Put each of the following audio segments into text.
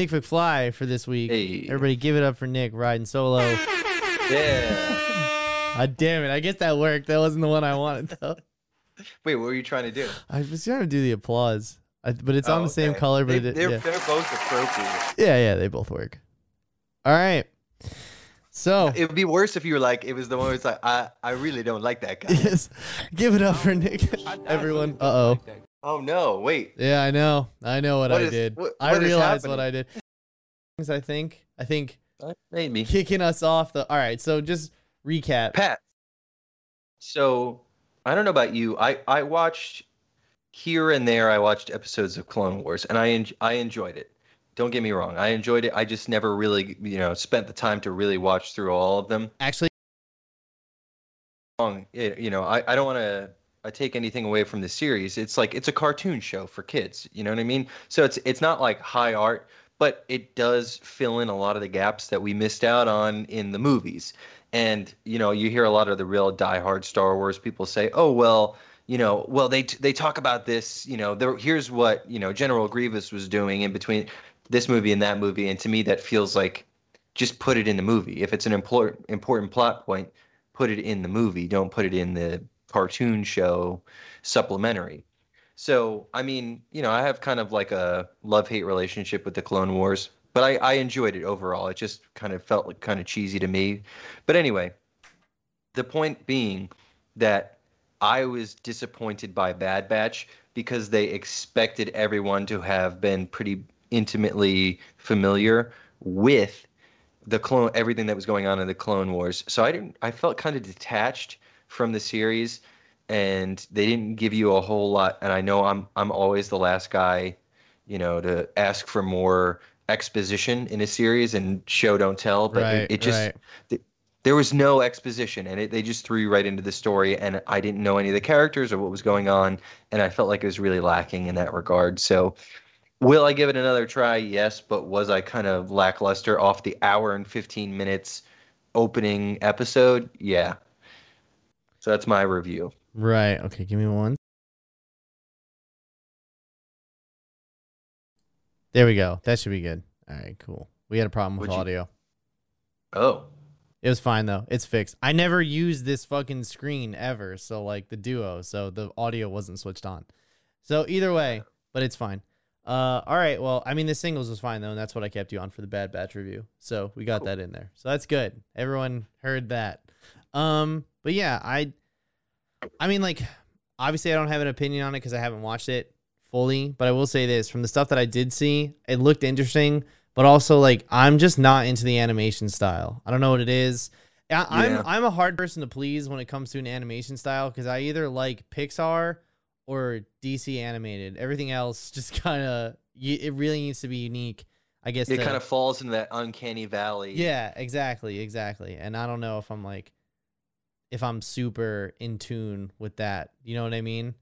Nick McFly for this week. Hey. Everybody, give it up for Nick riding solo. Yeah. Ah, damn it! I guess that worked. That wasn't the one I wanted though. Wait, what were you trying to do? I was trying to do the applause, I, but it's on Oh, the same color. But They, it, they're, yeah. they're both appropriate. yeah, yeah, they both work. All right. So It would be worse if you were like, it was the one where it's like, I, I really don't like that guy. yes, give it up for Nick. Everyone. Uh oh. Oh no, wait. Yeah, I know. I know what, What I is- did. what- I what realized what? I did. Things I think. I think That made me. kicking us off the. All right. So just recap. Pat. So I don't know about you. I I watched here and there. I watched episodes of Clone Wars, and I en- I enjoyed it. Don't get me wrong. I enjoyed it. I just never really, you know, spent the time to really watch through all of them. Actually, Wrong. It- You know, I I don't want to. I take anything away from the series. It's like it's a cartoon show for kids. You know what I mean? So it's it's not like high art, but it does fill in a lot of the gaps that we missed out on in the movies. And you know, you hear a lot of the real diehard Star Wars people say, "Oh well, you know, well they they talk about this. You know, there, here's what you know General Grievous was doing in between this movie and that movie." And to me, that feels like just put it in the movie. If it's an important important plot point, put it in the movie. Don't put it in the cartoon show supplementary. So, I mean, you know, I have kind of like a love hate relationship with the Clone Wars, but I, I enjoyed it overall. It just kind of felt like kind of cheesy to me. But anyway, the point being that I was disappointed by Bad Batch because they expected everyone to have been pretty intimately familiar with the clone everything that was going on in the Clone Wars. So I didn't I felt kind of detached from the series and they didn't give you a whole lot and I know I'm I'm always the last guy, you know, to ask for more exposition in a series and show don't tell, but right. it, it just right. th- there was no exposition and it, they just threw you right into the story and i didn't know any of the characters or what was going on and i felt like it was really lacking in that regard so will i give it another try yes but was i kind of lackluster off the hour and 15 minutes opening episode yeah so that's my review Right. Okay. Give me one. There we go. That should be good. All right. Cool. We had a problem with Would you- audio. oh It was fine though. It's fixed. I never used this fucking screen ever. So like the duo, so the audio wasn't switched on. So either way, but it's fine. Uh, all right. Well, I mean the singles was fine though, and that's what I kept you on for the Bad Batch review. So we got Cool. that in there. So that's good. Everyone heard that. Um, but yeah, I, I mean like, obviously I don't have an opinion on it because I haven't watched it fully. But I will say this: from the stuff that I did see, it looked interesting but also like I'm just not into the animation style. I don't know what it is. I, I'm Yeah. I'm a hard person to please when it comes to an animation style because I either like Pixar or DC animated. Everything else just kind of it really needs to be unique. I guess it kind of falls into that uncanny valley yeah, exactly, exactly. And I don't know if I'm like if I'm super in tune with that. You know what I mean?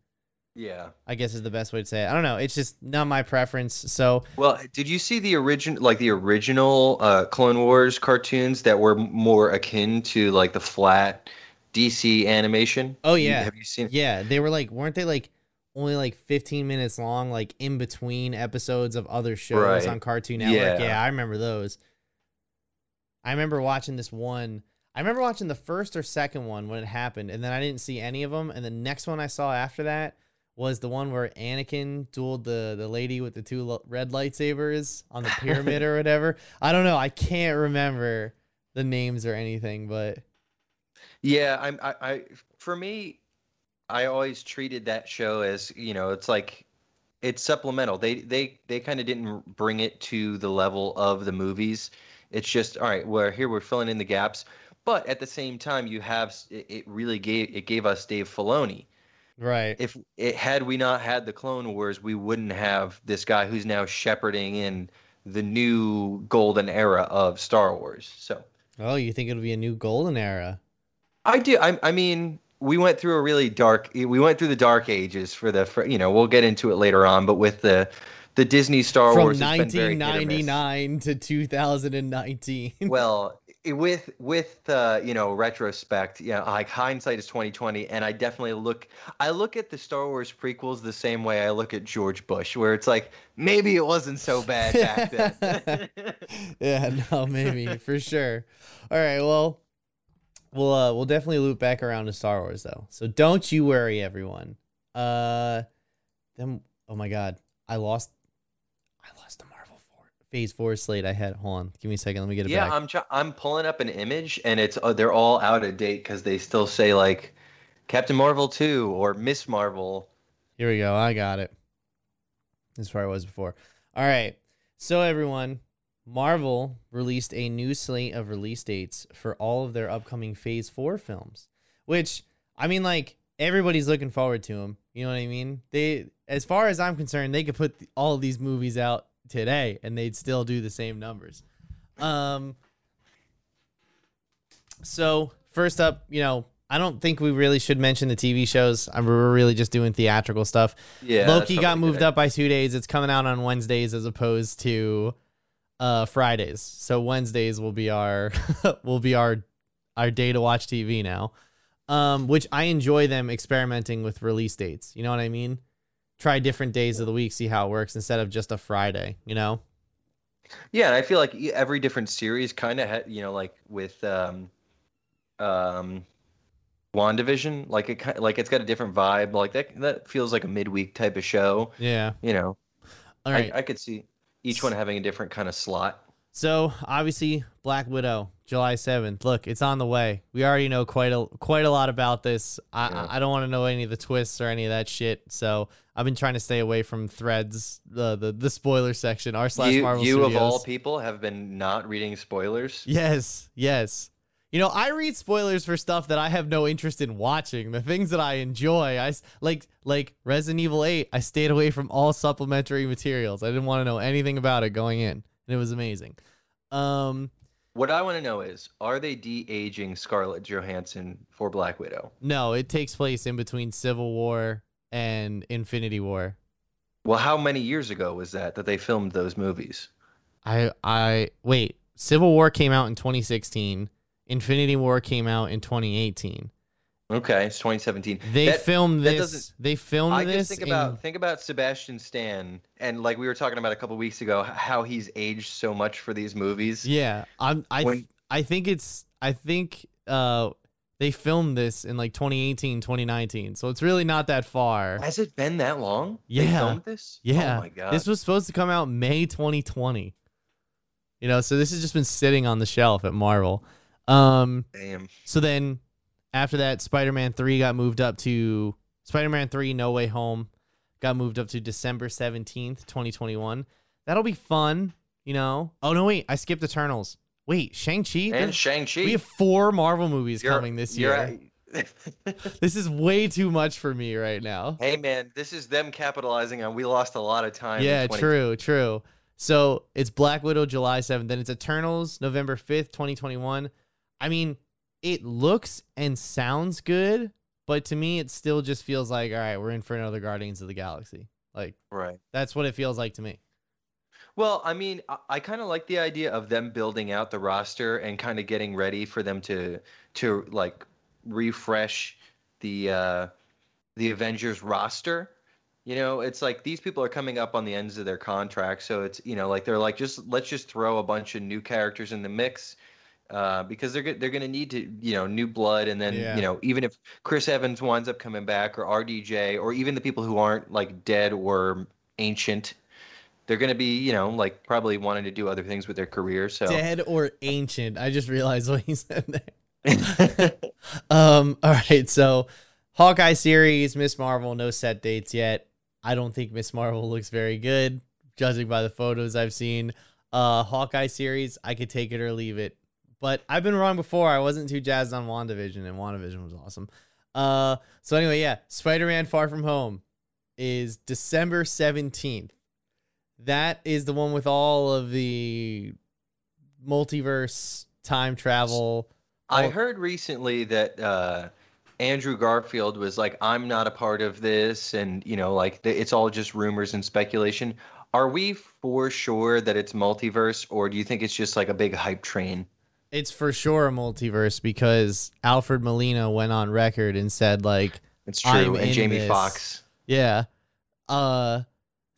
yeah I guess is the best way to say it. I don't know. It's just not my preference. So Well, did you see the origin, like the original uh, Clone Wars cartoons that were more akin to like the flat DC animation? Oh, yeah. have you seen? Yeah, they were like, weren't they like only like 15 minutes long, like in between episodes of other shows Right. on Cartoon Network? Yeah. Yeah. I remember those. I remember watching this one. I remember watching the first or second one when it happened, and then I didn't see any of them. And the next one I saw after that was the one where Anakin dueled the the lady with the two lo- red lightsabers on the pyramid or whatever. I don't know. I can't remember the names or anything, but Yeah, I'm. I, I for me, I always treated that show as you know, it's like it's supplemental. They they they kind of didn't bring it to the level of the movies. It's just all right. We're here. We're filling in the gaps, but at the same time, you have it, it really gave it gave us Dave Filoni. right. if it had we not had the Clone Wars, we wouldn't have this guy who's now shepherding in the new golden era of Star Wars. So Oh, you think it'll be a new golden era? I do. I, I mean, we went through a really dark. We went through the dark ages for the. For, you know, we'll get into it later on. But with the the Disney Star From Wars, it's been very hit or miss. 1999 to 2019. Well, with with uh, you know retrospect, yeah, like hindsight is twenty twenty, and I definitely look I look at the Star Wars prequels the same way I look at George Bush, where it's like maybe it wasn't so bad back then. yeah, no, maybe for sure. All right, well, we'll uh, we'll definitely loop back around to Star Wars though, so don't you worry, everyone. Uh, then oh my God, I lost, I lost the Marvel four, Phase Four slate I had. Hold on, give me a second. Let me get it yeah, back. I'm I'm pulling up an image, and it's uh, they're all out of date because they still say like Captain Marvel two or Miss Marvel. Here we go. I got it. This is where I was before. All right. So everyone, Marvel released a new slate of release dates for all of their upcoming Phase 4 films, which I mean like everybody's looking forward to them. You know what I mean? They as far as I'm concerned, they could put all of these movies out today and they'd still do the same numbers. Um so first up, you know, I don't think we really should mention the TV shows. I mean, we're really just doing theatrical stuff. Yeah, Loki got moved good. up by two days. It's coming out on Wednesdays as opposed to uh, Fridays. So Wednesdays will be our will be our our day to watch TV now. Um, which I enjoy them experimenting with release dates. You know what I mean? Try different days of the week, see how it works instead of just a Friday. You know? Yeah, and I feel like every different series kind of, ha- you know, like with um, um, WandaVision, like it, like it's got a different vibe. Like that, that feels like a midweek type of show. Yeah. You know, All right. I, I could see each one having a different kind of slot. So obviously, Black Widow, July seventh. Look, it's on the way. We already know quite a quite a lot about this. I Yeah. I I don't want to know any of the twists or any of that shit. So I've been trying to stay away from threads, the the, the spoiler section. R slash You, Marvel you of all people have been not reading spoilers. Yes, yes. You know, I read spoilers for stuff that I have no interest in watching. The things that I enjoy, I like like Resident Evil 8. I stayed away from all supplementary materials. I didn't want to know anything about it going in, and it was amazing. Um, What I want to know is, are they de-aging Scarlett Johansson for Black Widow? no, it takes place in between Civil War and Infinity War. Well, how many years ago was that that they filmed those movies? I I wait. Civil War came out in 2016. Infinity War came out in 2018. Okay, it's 2017. They That- filmed this. They filmed I this think in- about think about Sebastian Stan and like we were talking about a couple weeks ago how he's aged so much for these movies. Yeah, I'm. I When- I think it's. I think uh they filmed this in like 2018, 2019. So it's really not that far. Has it been that long? They Yeah. filmed this? Yeah. Oh my god. This was supposed to come out May 2020. You know, so this has just been sitting on the shelf at Marvel. Um. Damn. So then, after that, Spider-Man Three got moved up to Spider-Man Three: No Way Home. Got moved up to December 17th, 2021. That'll be fun. You know. Oh no, wait, I skipped Eternals. Wait, Shang Chi. And Shang-Chi. We have four Marvel movies You're- coming this year. This is way too much for me right now. hey man, this is them capitalizing on we lost a lot of time. Yeah, 20 true, true. So it's Black Widow July 7th, then it's Eternals November 5th, 2021. I mean, it looks and sounds good, but to me, it still just feels like, all right, we're in for another Guardians of the Galaxy. Like, Right. that's what it feels like to me. Well, I mean, I, I kind of like the idea of them building out the roster and kind of getting ready for them to to like refresh the uh, the Avengers roster. You know, it's like these people are coming up on the ends of their contract, so it's you know like they're like just let's just throw a bunch of new characters in the mix. Uh, because they're they're gonna need to you know new blood and then Yeah. you know even if Chris Evans winds up coming back or RDJ or even the people who aren't like dead or ancient they're going to be, you know, like probably wanting to do other things with their career. So Dead or ancient. I just realized what he said there. Um, all right, so Hawkeye series, Miss Marvel, no set dates yet. I don't think Miss Marvel looks very good, judging by the photos I've seen. Uh Hawkeye series, I could take it or leave it. But I've been wrong before. I wasn't too jazzed on WandaVision, and WandaVision was awesome. Uh so anyway, yeah, Spider-Man Far From Home is December 17th. That is the one with all of the multiverse time travel. I heard recently that uh, Andrew Garfield was like, "I'm not a part of this," and you know, like it's all just rumors and speculation. Are we for sure that it's multiverse, or do you think it's just like a big hype train? it's for sure a multiverse because Alfred Molina went on record and said like, It's true. And Jamie this. Foxx. yeah, uh,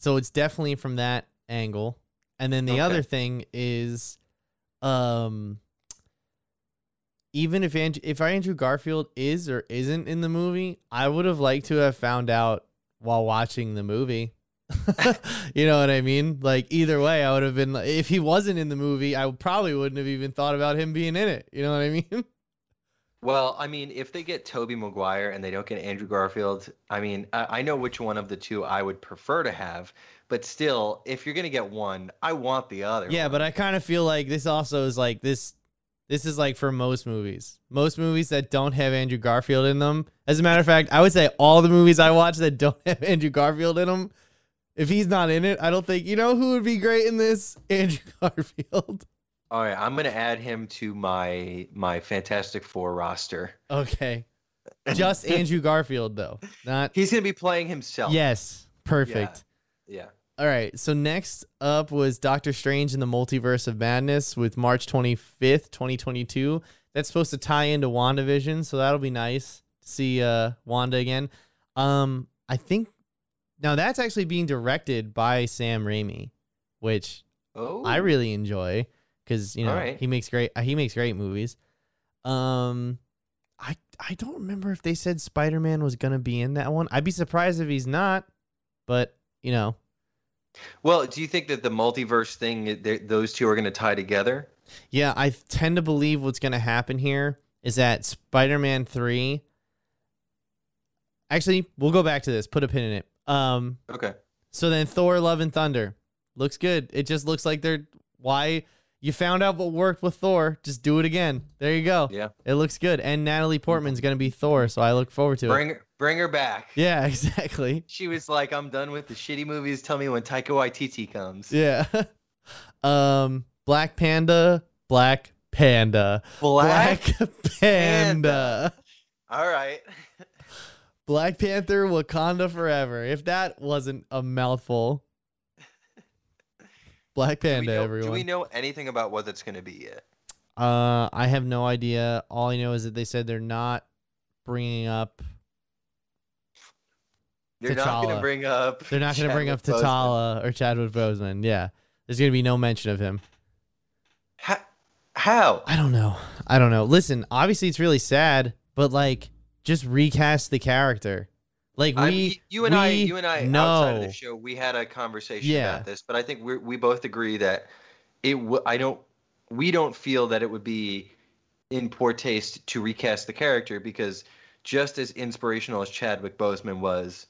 so it's definitely from that angle. And then the Okay. other thing is, um, even if Andrew, if Andrew Garfield is or isn't in the movie, I would have liked to have found out while watching the movie. you know what I mean? Like either way, I would have been. If he wasn't in the movie, I probably wouldn't have even thought about him being in it. You know what I mean? Well, I mean, if they get Tobey Maguire and they don't get Andrew Garfield, I mean, I, I know which one of the two I would prefer to have, but still, if you're gonna get one, I want the other. Yeah, one. but I kind of feel like this also is like this. This is like for most movies. Most movies that don't have Andrew Garfield in them. As a matter of fact, I would say all the movies I watch that don't have Andrew Garfield in them. If he's not in it, I don't think you know who would be great in this. Andrew Garfield. All right, I'm gonna add him to my my Fantastic Four roster. Okay, just Andrew Garfield though, not. He's gonna be playing himself. Yes, perfect. Yeah. All right. So next up was Doctor Strange in the Multiverse of Madness with March 25th, 2022. That's supposed to tie into WandaVision, so that'll be nice to see uh Wanda again. Um I think now that's actually being directed by Sam Raimi, which Oh. I really enjoy cuz you know, Alright. he makes great he makes great movies. Um I I don't remember if they said Spider-Man was going to be in that one. I'd be surprised if he's not, but you know, Well, do you think that the multiverse thing, those two are gonna tie together? Yeah, I tend to believe what's going to happen here is that Spider Man 3. Actually, we'll go back to this. Put a pin in it. Um, Okay. so then Thor Love and Thunder looks good. It just looks like they're why you found out what worked with Thor. Just do it again. There you go. Yeah. It looks good. And Natalie Portman's going to be Thor, so I look forward to it. Bring her, bring her back. Yeah, exactly. She was like, "I'm done with the shitty movies. Tell me when Taika Waititi comes." Yeah. um, Black Panda, Black Panda, Black. Panda. All right. Black Panther, Wakanda Forever. If that wasn't a mouthful. Black Do Panda, know, everyone. do we know anything about what that's gonna be yet? uh, I have no idea. All I know is that they said they're not bringing up. They're not gonna bring up. They're not going to bring up Chadwick Boseman. T'Challa or Chadwick Boseman. Yeah, there's going to be no mention of him. Ha- How? I don't know. I don't know. Listen, obviously it's really sad, but like, just recast the character. Like we, I mean, you and I, you and I, outside of the show, we had a conversation Yeah. about this, but I think we we both agree that it. W- I don't. We don't feel that it would be in poor taste to recast the character because just as inspirational as Chadwick Boseman was,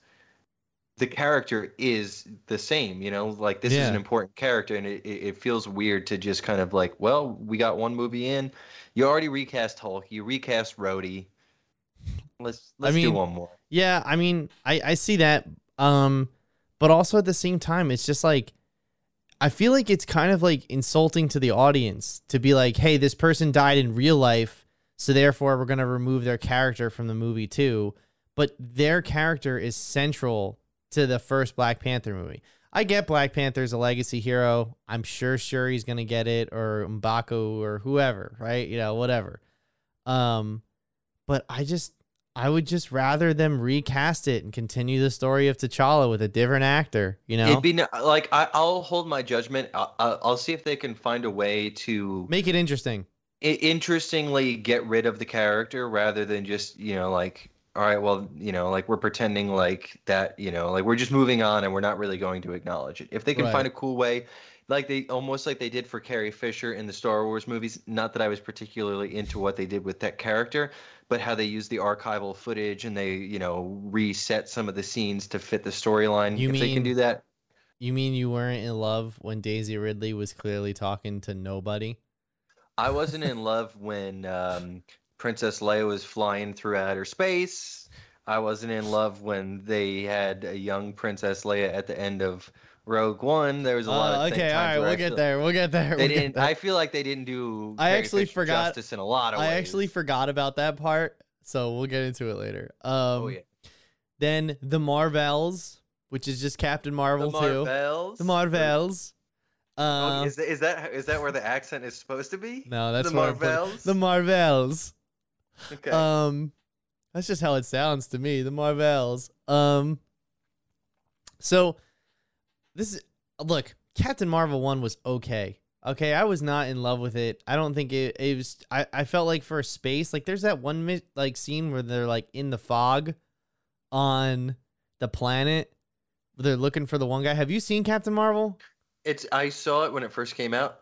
the character is the same. You know, like this is an important character, and it, it it feels weird to just kind of like, well, we got one movie in. You already recast Hulk. You recast Rhodey. Let's let's do mean, one more. Yeah, I mean, I I see that. Um, but also at the same time, it's just like I feel like it's kind of like insulting to the audience to be like, "Hey, this person died in real life, so therefore we're going to remove their character from the movie too." But their character is central to the first Black Panther movie. I get Black Panther's a legacy hero. I'm sure Shuri's going to get it or M'Baku or whoever, right? You know, whatever. Um but I just I would just rather them recast it and continue the story of T'Challa with a different actor. You know, It'd be like I, I'll hold my judgment. I'll, I'll see if they can find a way to make it interesting. i- interestingly get rid of the character rather than just you know like all right, well you know like we're pretending like that you know like we're just moving on and we're not really going to acknowledge it. If they can Right. find a cool way, like they almost like they did for Carrie Fisher in the Star Wars movies. Not that I was particularly into what they did with that character, but how they used the archival footage and they you know reset some of the scenes to fit the storyline. You if they can do that. You mean you weren't in love when Daisy Ridley was clearly talking to nobody? I wasn't in love when um, Princess Leia was flying through outer space. I wasn't in love when they had a young Princess Leia at the end of Rogue One. There was a lot Oh, of okay, times all right, we'll get there. We'll get there. They we'll didn't. there. I feel like they didn't do. I actually forgot- justice in a lot of I ways. actually forgot about that part, so we'll get into it later. Um, Oh yeah. Then the Marvels, which is just Captain The Marvel too. Marvels. The Marvels. Oh, Um, is, that, is that is that where the accent is supposed to be? no, that's the what I'm putting- Marvels? The Marvels. Okay. Um, that's just how it sounds to me. The Marvels. Um, so this is look. Captain Marvel one was okay. Okay, I was not in love with it. I don't think it. It was. I. I felt like for a space, like there's that one mi- like scene where they're like in the fog, on the planet. They're looking for the one guy. Have you seen Captain Marvel? It's I saw it when it first came out,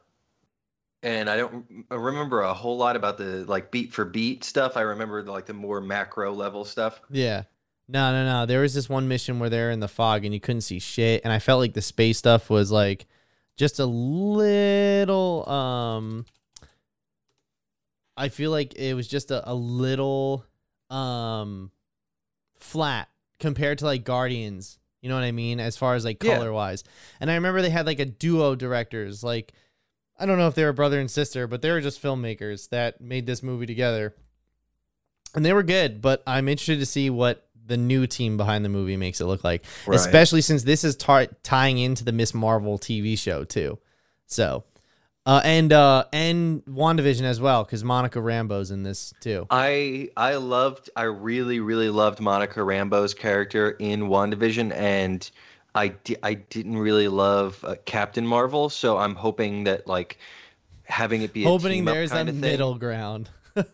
and I don't r- remember a whole lot about the like beat for beat stuff. I remember like the more macro level stuff. Yeah. No, no, no. There was this one mission where they're in the fog and you couldn't see shit, and I felt like the space stuff was like just a little. Um, I feel like it was just a, a little um flat compared to like Guardians. You know what I mean? As far as like Yeah. color wise, and I remember they had like a duo directors. Like I don't know if they were brother and sister, but they were just filmmakers that made this movie together and they were good but i'm interested to see what the new team behind the movie makes it look like especially since this is tar- tying into the miss marvel tv show too. So uh, and uh and wandavision as well because monica Rambeau's in this too. I I loved I really really loved Monica Rambeau's character in WandaVision and I di- I didn't really love uh, Captain Marvel so I'm hoping that like having it be a hoping there's a middle ground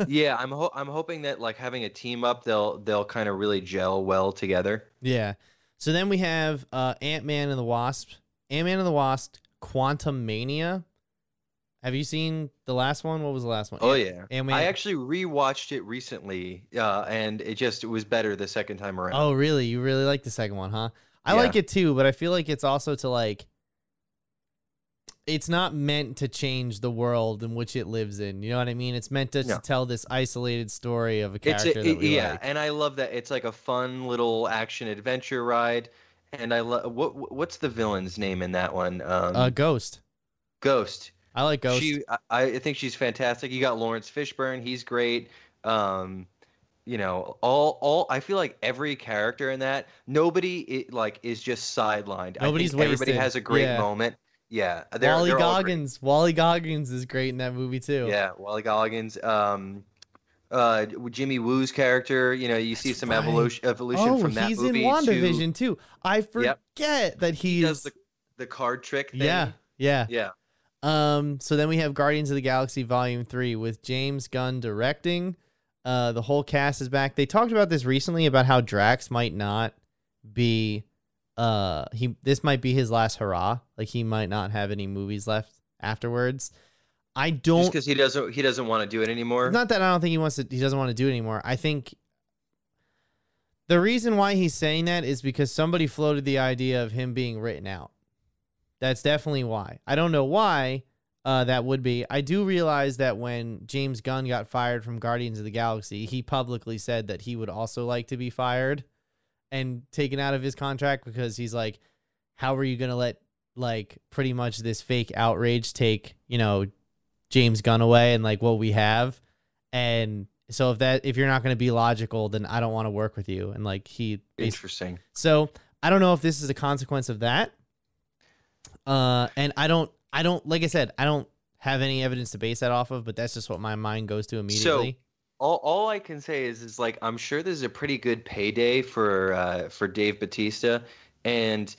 yeah I'm ho- I'm hoping that like having a team up they'll they'll kind of really gel well together. yeah so then we have uh ant-man and the wasp ant-man and the wasp Quantumania have you seen the last one what was the last one Oh Ant- yeah. Ant-Man- I actually rewatched it recently uh, and it just it was better the second time around. Oh, really? You really like the second one, huh? I Yeah. like it too, but I feel like it's also to like it's not meant to change the world in which it lives in. You know what I mean? It's meant to No. tell this isolated story of a character a, that we yeah, like. and I love that it's like a fun little action adventure ride. And I love what what's the villain's name in that one? Um, uh, Ghost. Ghost. I like Ghost. She, I, I think she's fantastic. You got Laurence Fishburne. He's great. Um, you know, all all. I feel like every character in that, nobody it, like is just sidelined. Nobody's I think everybody wasted. has a great Yeah. moment. Yeah, they're, Wally they're. Goggins. Wally Goggins is great in that movie too. Yeah, Wally Goggins. Um, uh, Jimmy Woo's character. You know, you see some right. evolution evolution Oh, from that movie. he's in WandaVision to too. I forget that he does the the card trick thing. Yeah. Yeah. yeah. Um, so then we have Guardians of the Galaxy Volume 3 with James Gunn directing. Uh, the whole cast is back. They talked about this recently about how Drax might not be uh he this might be his last hurrah. Like he might not have any movies left afterwards. I don't because he doesn't he doesn't want to do it anymore. not that I don't think he wants to he doesn't want to do it anymore. I think the reason why he's saying that is because somebody floated the idea of him being written out. That's definitely why. I don't know why uh, that would be. I do realize that when James Gunn got fired from Guardians of the Galaxy, he publicly said that he would also like to be fired and taken out of his contract because he's like, how are you going to let like pretty much this fake outrage take, you know, James Gunn away and like what we have? And so if that if you're not going to be logical, then I don't want to work with you. And like he Interesting. so I don't know if this is a consequence of that. Uh, and I don't, I don't, like I said, I don't have any evidence to base that off of, but that's just what my mind goes to immediately. All, all I can say is is like I'm sure there's a pretty good payday for uh, for Dave Bautista, and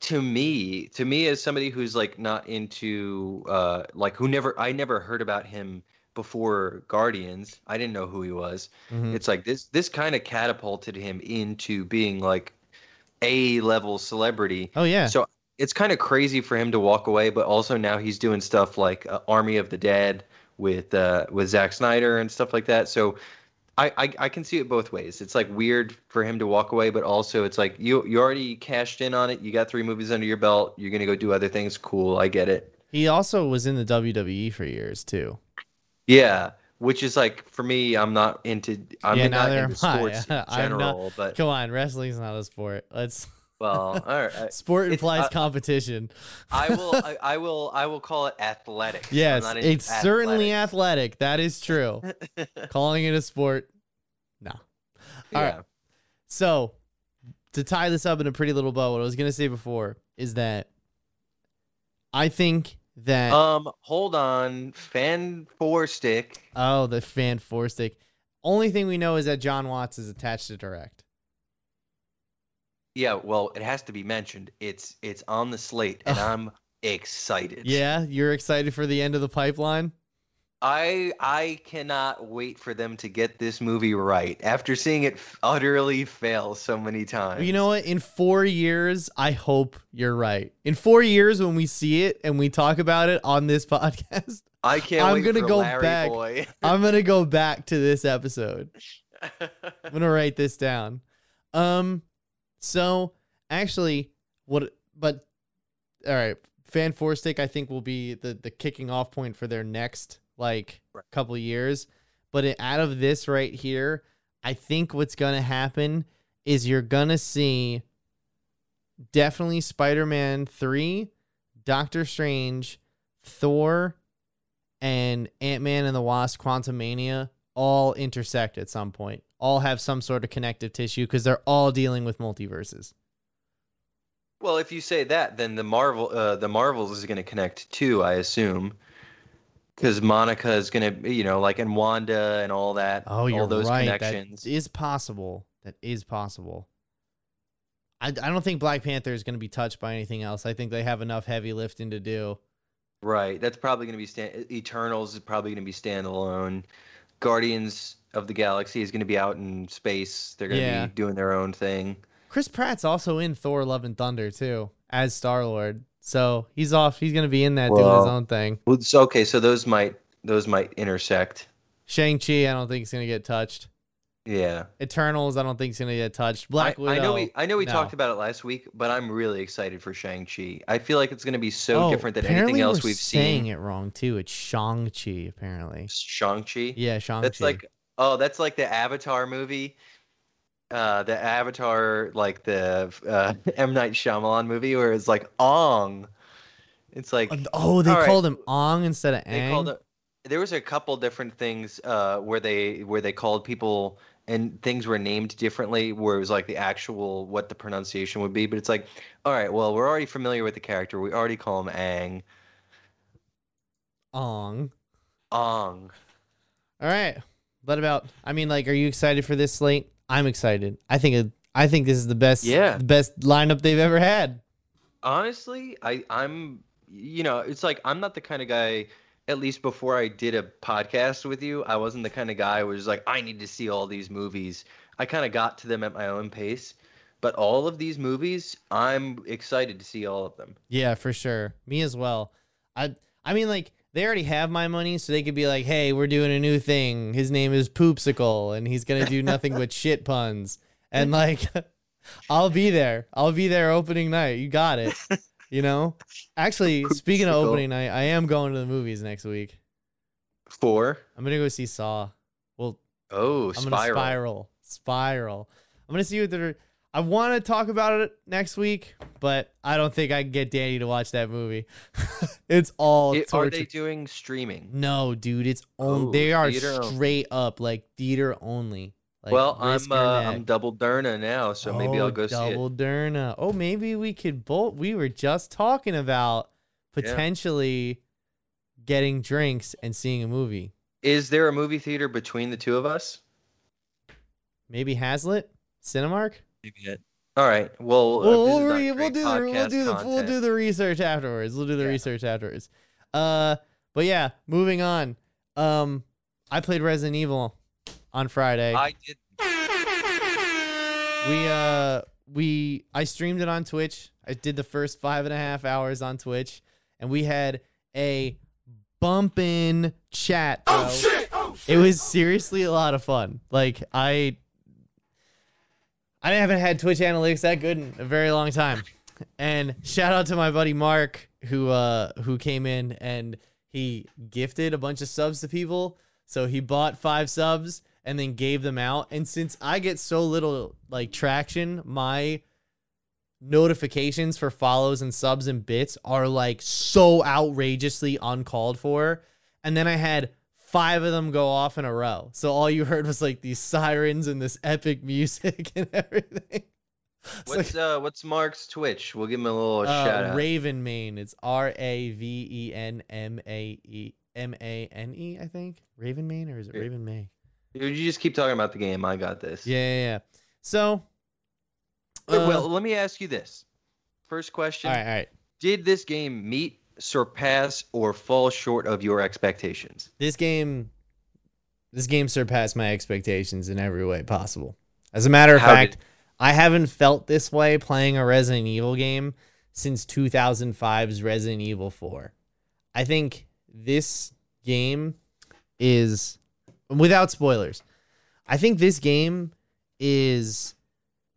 to me, to me as somebody who's like not into uh, like who never I never heard about him before Guardians. I didn't know who he was. Mhm. It's like this this kind of catapulted him into being like a level celebrity. Oh yeah, So it's kind of crazy for him to walk away, but also now he's doing stuff like uh, Army of the Dead with uh, with Zack Snyder and stuff like that. So I, I I can see it both ways. It's like weird for him to walk away, but also it's like you you already cashed in on it. You got three movies under your belt. You're gonna go do other things. Cool, I get it. he also was in the WWE for years too. Yeah, which is like for me, I'm not into I'm Yeah, not into am I. sports in I'm not- general, but Come on, wrestling's not a sport. Let's well, all right. sport it's, implies uh, competition. I will I, I will I will call it athletic. Yes, it's certainly athletic. athletic. That is true. Calling it a sport, no. yeah. All right. So, to tie this up in a pretty little bow, what I was gonna say before is that I think that Um, hold on. Fan four stick. oh the fan four stick. Only thing we know is that Jon Watts is attached to direct. Yeah, well, it has to be mentioned. It's it's on the slate, and I'm excited. Yeah, you're excited for the end of the pipeline. I I cannot wait for them to get this movie right after seeing it utterly fail so many times. You know what? In four years, I hope you're right. In four years, when we see it and we talk about it on this podcast, I can't. I'm wait gonna go Larry back. Boy. I'm gonna go back to this episode. I'm gonna write this down. Um, so actually, what? But all right, fan four stick. I think will be the the kicking off point for their next like Right. couple years. But it, out of this right here, I think what's gonna happen is you're gonna see definitely Spider-Man three, Doctor Strange, Thor, and Ant-Man and the Wasp: Quantumania all intersect at some point. All have some sort of connective tissue because they're all dealing with multiverses. well, if you say that, then the Marvel, uh, the Marvels is going to connect too, I assume, because Monica is going to, you know, like and Wanda and all that. Oh, you're all those right. connections. That is possible. That is possible. I, I don't think Black Panther is going to be touched by anything else. I think they have enough heavy lifting to do. Right. That's probably going to be stand- Eternals is probably going to be standalone. Guardians of the Galaxy is going to be out in space. They're going to Yeah. be doing their own thing. Chris Pratt's also in Thor: Love and Thunder too as Star Lord. So he's off. He's going to be in that doing his own thing. Well, so, okay, so those might those might intersect. Shang Chi, I don't think is going to get touched. Yeah. Eternals, I don't think is going to get touched. Black I, Widow. I know we I know we no. talked about it last week, but I'm really excited for Shang-Chi. I feel like it's going to be so Oh, different than anything else we've saying seen. it wrong too. It's Shang Chi apparently. Shang-Chi. Yeah, Shang That's Chi. like oh, that's like the Avatar movie. Uh, the Avatar, like the uh, M Night Shyamalan movie, where it's like Ong. It's like oh, they all right. called him Ong instead of they Ang. called it. There was a couple different things uh, where they where they called people and things were named differently, where it was like the actual what the pronunciation would be. But it's like, all right, well, we're already familiar with the character. We already call him Ang. Ong. Ong. All right. What about? I mean, like, are you excited for this slate? I'm excited. I think it, I think this is the best. Yeah. The best lineup they've ever had. Honestly, I I'm you know, it's like I'm not the kind of guy at least before I did a podcast with you, I wasn't the kind of guy who was like I need to see all these movies. I kind of got to them at my own pace. But all of these movies, I'm excited to see all of them. Yeah, for sure. Me as well. I I mean like they already have my money, so they could be like, "Hey, we're doing a new thing. His name is Poopsicle, and he's gonna do nothing but shit puns." And like, I'll be there. I'll be there opening night. You got it. You know. Actually, speaking of opening night, I am going to the movies next week. Four. I'm gonna go see Saw. Well, Oh, I'm Spiral. gonna spiral. Spiral. I'm gonna see what they're. I want to talk about it next week, but I don't think I can get Danny to watch that movie. it's all It- are they doing streaming? No, dude, it's on. Oh, they are theater only. straight up like theater only. Like, well, I'm uh. I'm double Derna now, so maybe Oh, I'll go see it. double Derna. Oh, maybe we could both. We were just talking about Yeah. potentially getting drinks and seeing a movie. Is there a movie theater between the two of us? Maybe Hazlet, Cinemark. Maybe it. All right. Well, uh, We'll, this we'll, re- we'll do the we'll do the we'll do the research afterwards. We'll do the Yeah. research afterwards. Uh, but yeah, moving on. Um, I played Resident Evil on Friday. I did. we uh we I streamed it on Twitch. I did the first five and a half hours on Twitch, and we had a bumpin' chat. Bro. It was seriously a lot of fun. Like I I haven't had Twitch analytics that good in a very long time. And shout out to my buddy Mark who uh who came in and he gifted a bunch of subs to people. So he bought five subs and then gave them out. And since I get so little like traction, my notifications for follows and subs and bits are like so outrageously uncalled for. And then I had five of them go off in a row. So all you heard was like these sirens and this epic music and everything. What's uh what's Mark's Twitch? We'll give him a little uh, shout out. Raven Main. It's R A V E N M A E M A N E. I think Raven Main or is it Raven May? Dude, you just keep talking about the game. I got this. Yeah, yeah. yeah. So, uh, well, let me ask you this. First question: all right, all right. Did this game meet, surpass, or fall short of your expectations? This game, this game surpassed my expectations in every way possible. As a matter of How fact, did- I haven't felt this way playing a Resident Evil game since 2005's Resident Evil 4. I think this game is, without spoilers, I think this game is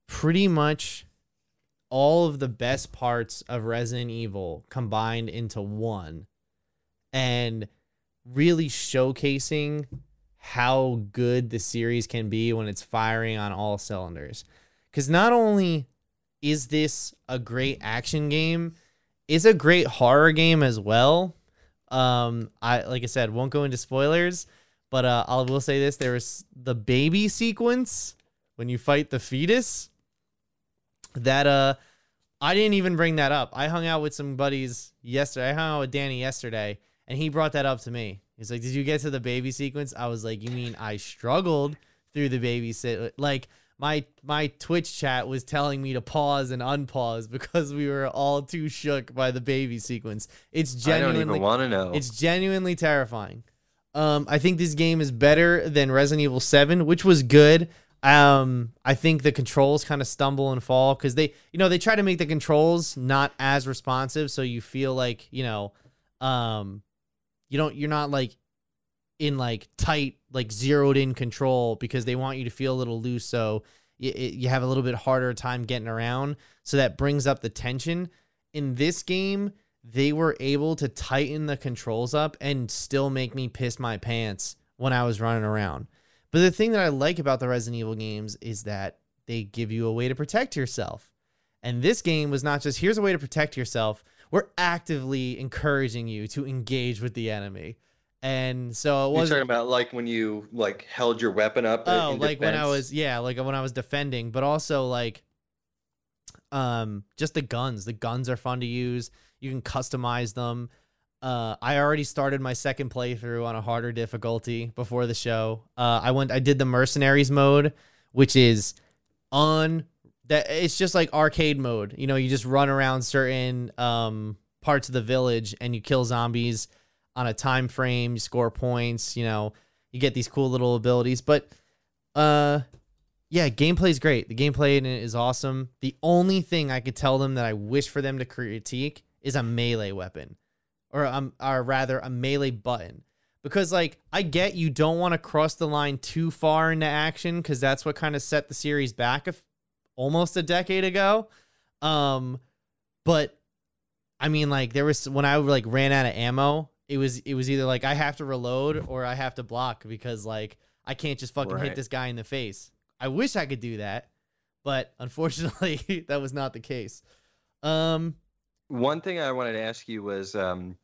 pretty much all of the best parts of Resident Evil combined into one and really showcasing how good the series can be when it's firing on all cylinders. Because not only is this a great action game, it's a great horror game as well. Um, I like I said, won't go into spoilers, but uh, I will say this: there was the baby sequence when you fight the fetus. That uh, I didn't even bring that up. I hung out with some buddies yesterday. I hung out with Danny yesterday, and he brought that up to me. He's like, "Did you get to the baby sequence?" I was like, "You mean I struggled through the baby sit like." My my Twitch chat was telling me to pause and unpause because we were all too shook by the baby sequence. It's I don't genuinely even want to know. it's genuinely terrifying. Um, I think this game is better than Resident Evil 7, which was good. Um, I think the controls kind of stumble and fall because they, you know, they try to make the controls not as responsive, so you feel like, you know, um, you don't, you're not like in like tight, like zeroed in control because they want you to feel a little loose, so you, you have a little bit harder time getting around. So that brings up the tension. In this game, they were able to tighten the controls up and still make me piss my pants when I was running around. But the thing that I like about the Resident Evil games is that they give you a way to protect yourself. And this game was not just here's a way to protect yourself. We're actively encouraging you to engage with the enemy. And so it wasn't talking about like when you like held your weapon up. Oh, like when I was yeah, like when I was defending, but also like um just the guns. The guns are fun to use. You can customize them. Uh I already started my second playthrough on a harder difficulty before the show. Uh I went I did the mercenaries mode, which is on that it's just like arcade mode. You know, you just run around certain um parts of the village and you kill zombies on a time frame, you score points, you know, you get these cool little abilities. But uh yeah, gameplay's great. The gameplay in it is awesome. The only thing I could tell them that I wish for them to critique is a melee weapon. Or um or rather a melee button. Because like I get you don't want to cross the line too far into action because that's what kind of set the series back almost a decade ago. Um but I mean like there was when I like ran out of ammo, it was it was either like I have to reload or I have to block because like I can't just fucking hit this guy in the face. I wish I could do that, but unfortunately that was not the case. Um One thing I wanted to ask you was um,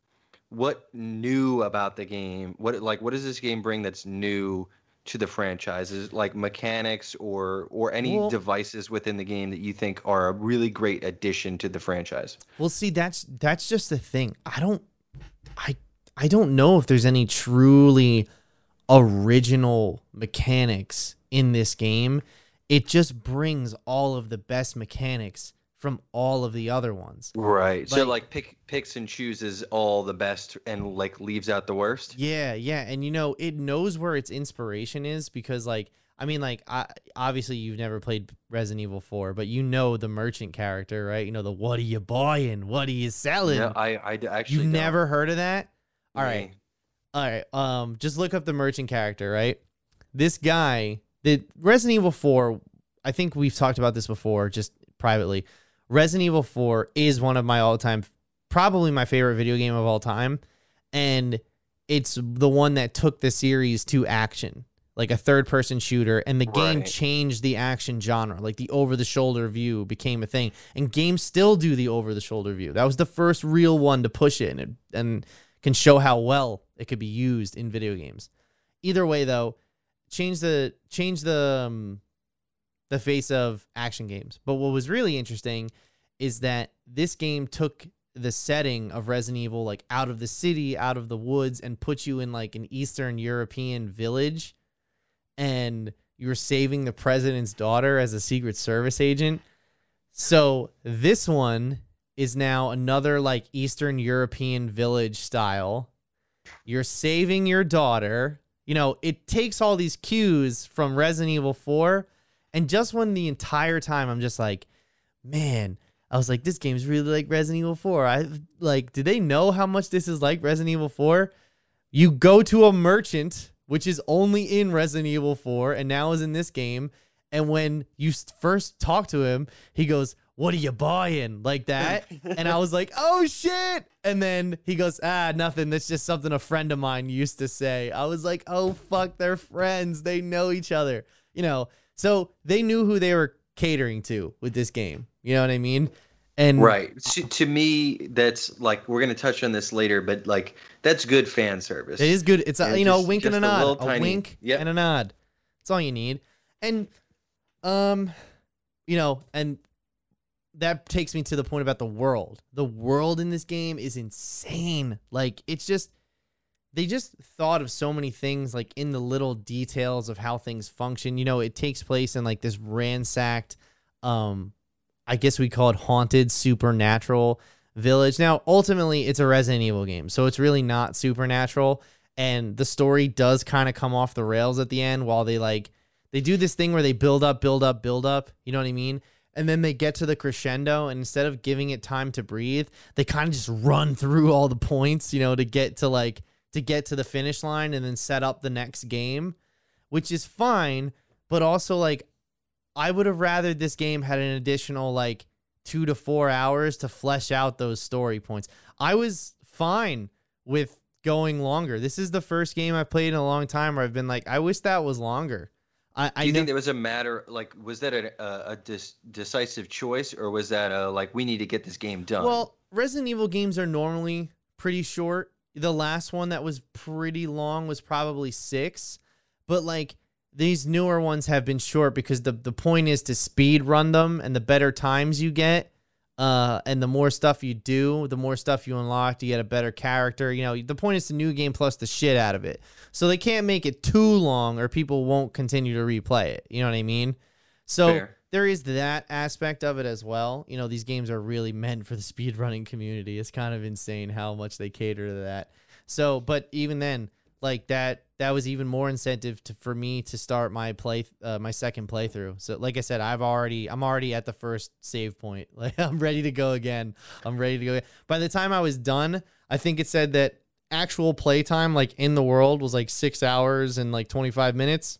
what new about the game? What like what does this game bring that's new to the franchise? Is like mechanics or or any Well- devices within the game that you think are a really great addition to the franchise? Well, see, that's that's just the thing. I don't, I I don't know if there's any truly original mechanics in this game. It just brings all of the best mechanics from all of the other ones. Right. so Like- like pick picks and chooses all the best and like leaves out the worst. Yeah, yeah, and you know it knows where its inspiration is because, like, I mean, like, I, obviously you've never played Resident Evil Four, but you know the merchant character, right? You know the what are you buying? What are you selling? No, I I actually You've don't. never heard of that? All right. Me. All right. Um, just look up the merchant character, right? This guy, the Resident Evil 4, I think we've talked about this before, just privately. Resident Evil 4 is one of my all-time, probably my favorite video game of all time, and it's the one that took the series to action, like a third-person shooter, and the game Right. changed the action genre. Like the over-the-shoulder view became a thing, and games still do the over-the-shoulder view. That was the first real one to push it, and it, and can show how well it could be used in video games. Either way, though, change the change the um, the face of action games. But what was really interesting is that this game took the setting of Resident Evil like out of the city, out of the woods, and put you in like an Eastern European village, and you were saving the president's daughter as a Secret Service agent. So this one is now another like Eastern European village style. You're saving your daughter. You know, it takes all these cues from Resident Evil 4. And just when the entire time I'm just like, man, I was like, this game's really like Resident Evil 4. I like, did they know how much this is like Resident Evil 4? You go to a merchant, which is only in Resident Evil 4 and now is in this game. And when you first talk to him, he goes, What are you buying? Like that. and I was like, Oh shit. And then he goes, Ah, nothing. That's just something a friend of mine used to say. I was like, Oh fuck, they're friends. They know each other. You know, so they knew who they were catering to with this game. You know what I mean? And Right. To, to me, that's like we're gonna touch on this later, but like that's good fan service. It is good. It's a you know, a wink and a a nod. A, tiny- wink Yep. and a nod. That's all you need. And um, you know, and that takes me to the point about the world. The world in this game is insane. Like it's just they just thought of so many things like in the little details of how things function. You know, it takes place in like this ransacked um I guess we call it haunted supernatural village. Now, ultimately it's a Resident Evil game, so it's really not supernatural and the story does kind of come off the rails at the end while they like they do this thing where they build up, build up, build up, you know what I mean? And then they get to the crescendo and instead of giving it time to breathe, they kind of just run through all the points, you know, to get to like to get to the finish line and then set up the next game, which is fine, but also like I would have rather this game had an additional like 2 to 4 hours to flesh out those story points. I was fine with going longer. This is the first game I've played in a long time where I've been like I wish that was longer. I, I Do you know think that was a matter like was that a a, a dis- decisive choice or was that a like we need to get this game done? Well, Resident Evil games are normally pretty short. The last one that was pretty long was probably six, but like these newer ones have been short because the the point is to speed run them, and the better times you get, uh, and the more stuff you do, the more stuff you unlock, you get a better character. You know, the point is the new game plus the shit out of it. So they can't make it too long, or people won't continue to replay it. You know what I mean? So Fair. There is that aspect of it as well. You know, these games are really meant for the speedrunning community. It's kind of insane how much they cater to that. So, but even then, like that, that was even more incentive to for me to start my play, uh, my second playthrough. So, like I said, I've already, I'm already at the first save point. Like I'm ready to go again. I'm ready to go. Again. By the time I was done, I think it said that actual playtime, like in the world, was like six hours and like 25 minutes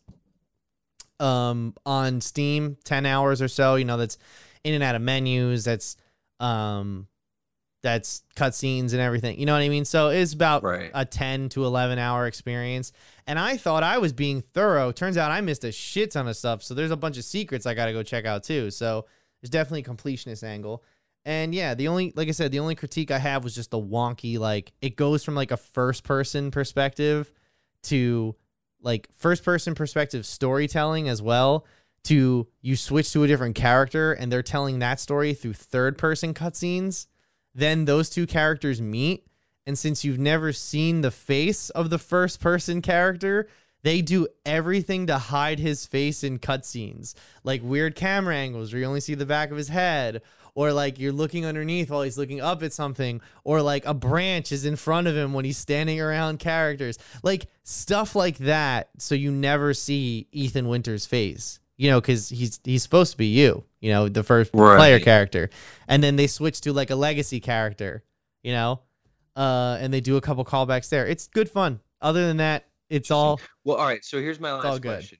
um on Steam, 10 hours or so, you know, that's in and out of menus, that's um that's cutscenes and everything. You know what I mean? So it's about Right. a 10 to 11 hour experience. And I thought I was being thorough. Turns out I missed a shit ton of stuff. So there's a bunch of secrets I got to go check out too. So there's definitely a completionist angle. And yeah, the only like I said, the only critique I have was just the wonky like it goes from like a first person perspective to like first person perspective storytelling as well to you switch to a different character and they're telling that story through third person cutscenes then those two characters meet. And since you've never seen the face of the first person character they do everything to hide his face in cutscenes. Like weird camera angles where you only see the back of his head or like you're looking underneath while he's looking up at something or like a branch is in front of him when he's standing around characters like stuff like that so you never see Ethan Winter's face you know cuz he's he's supposed to be you you know the first player character and then they switch to like a legacy character you know uh and they do a couple callbacks there it's good fun other than that it's all Well, all right. So here's my last question.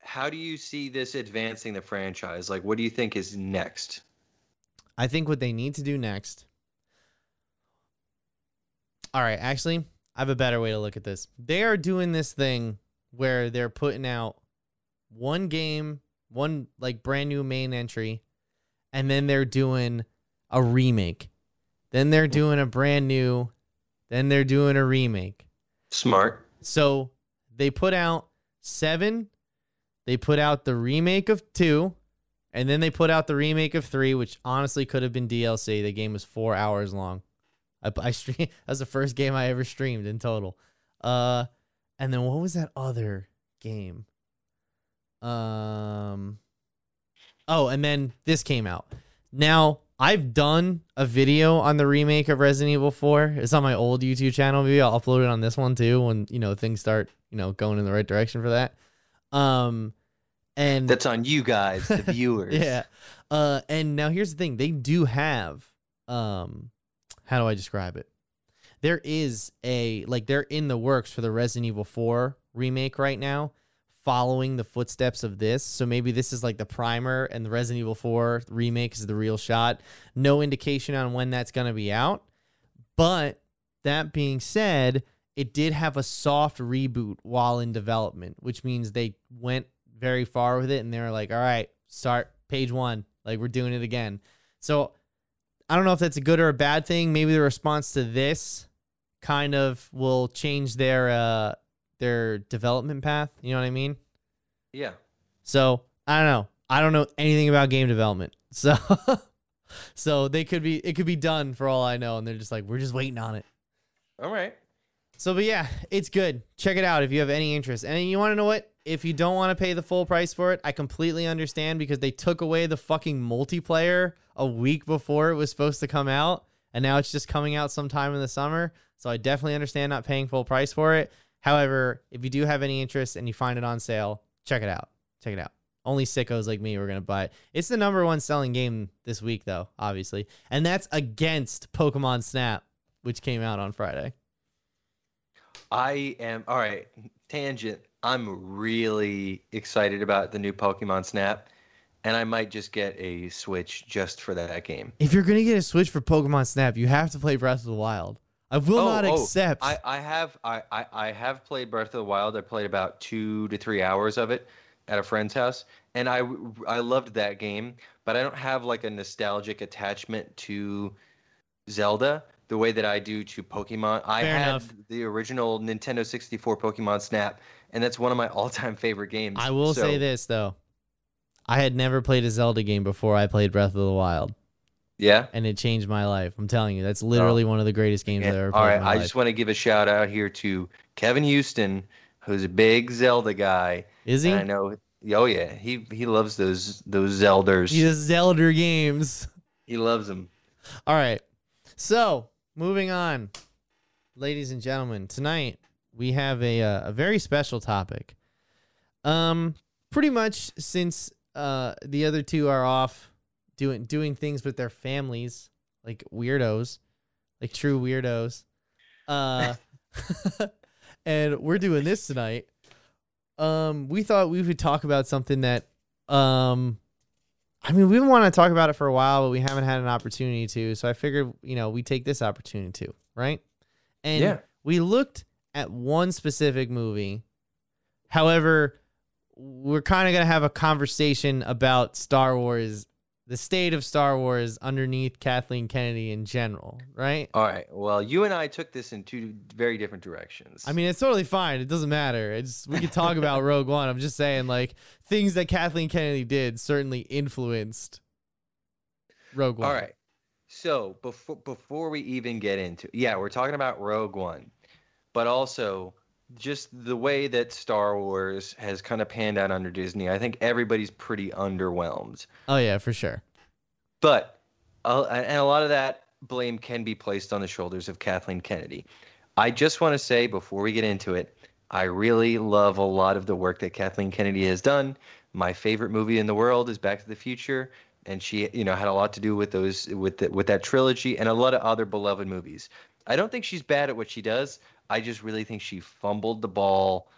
How do you see this advancing the franchise? Like, what do you think is next? I think what they need to do next. All right, actually, I have a better way to look at this. They are doing this thing where they're putting out one game, one like brand new main entry, and then they're doing a remake. Then they're doing a brand new, then they're doing a remake. Smart. So they put out seven. They put out the remake of two, And then they put out the remake of three, which honestly could have been DLC. The game was four hours long. I, I stream that was the first game I ever streamed in total. Uh, and then what was that other game? Um, oh, and then this came out. Now I've done a video on the remake of Resident Evil 4. It's on my old YouTube channel. Maybe I'll upload it on this one too when you know things start you know going in the right direction for that. Um, and That's on you guys, the viewers. yeah. Uh, and now here's the thing: they do have um, how do I describe it? There is a like they're in the works for the Resident Evil 4 remake right now, following the footsteps of this. So maybe this is like the primer, and the Resident Evil 4 remake is the real shot. No indication on when that's gonna be out, but that being said, it did have a soft reboot while in development, which means they went very far with it and they were like, all right, start page one. Like we're doing it again. So I don't know if that's a good or a bad thing. Maybe the response to this kind of will change their uh their development path. You know what I mean? Yeah. So I don't know. I don't know anything about game development. So so they could be it could be done for all I know, and they're just like, we're just waiting on it. All right. So, but yeah, it's good. Check it out if you have any interest. And you want to know what? If you don't want to pay the full price for it, I completely understand because they took away the fucking multiplayer a week before it was supposed to come out. And now it's just coming out sometime in the summer. So I definitely understand not paying full price for it. However, if you do have any interest and you find it on sale, check it out. Check it out. Only sickos like me going to buy it. It's the number one selling game this week, though, obviously. And that's against Pokemon Snap, which came out on Friday. I am all right. Tangent. I'm really excited about the new Pokemon Snap, and I might just get a Switch just for that game. If you're gonna get a Switch for Pokemon Snap, you have to play Breath of the Wild. I will Oh, not oh, accept. I, I have I, I, I have played Breath of the Wild. I played about two to three hours of it at a friend's house, and I I loved that game. But I don't have like a nostalgic attachment to Zelda the way that I do to Pokemon. I Fair had enough. the original Nintendo 64 Pokemon Snap, and that's one of my all-time favorite games. I will say this though. I had never played a Zelda game before I played Breath of the Wild, Yeah. and it changed my life. I'm telling you, that's literally oh. one of the greatest games I've ever played. All right, I life. just want to give a shout out here to Kevin Houston, who's a big Zelda guy. Is he? And I know. Oh yeah, he he loves those those Zelders. He does Zelda games. He loves them. All right. So moving on, ladies and gentlemen, tonight we have a uh, a very special topic. Um, pretty much since uh the other two are off doing doing things with their families, like weirdos, like true weirdos. Uh, and we're doing this tonight. Um, we thought we would talk about something that um I mean, we've been wanting to talk about it for a while, but we haven't had an opportunity to. So I figured, you know, we take this opportunity to, right? And Yeah. we looked at one specific movie. However, we're kind of going to have a conversation about Star Wars, the state of Star Wars underneath Kathleen Kennedy in general, right? All right. Well, you and I took this in two very different directions. I mean, it's totally fine. It doesn't matter. It's we could talk about Rogue One. I'm just saying, like things that Kathleen Kennedy did certainly influenced Rogue One. all right. So before before we even get into, yeah, we're talking about Rogue One, but also just the way that Star Wars has kind of panned out under Disney. I think everybody's pretty underwhelmed. Oh yeah, for sure. But uh, and a lot of that blame can be placed on the shoulders of Kathleen Kennedy. I just want to say before we get into it, I really love a lot of the work that Kathleen Kennedy has done. My favorite movie in the world is Back to the Future, and she, you know, had a lot to do with those with the, with that trilogy and a lot of other beloved movies. I don't think she's bad at what she does. I just really think she fumbled the ball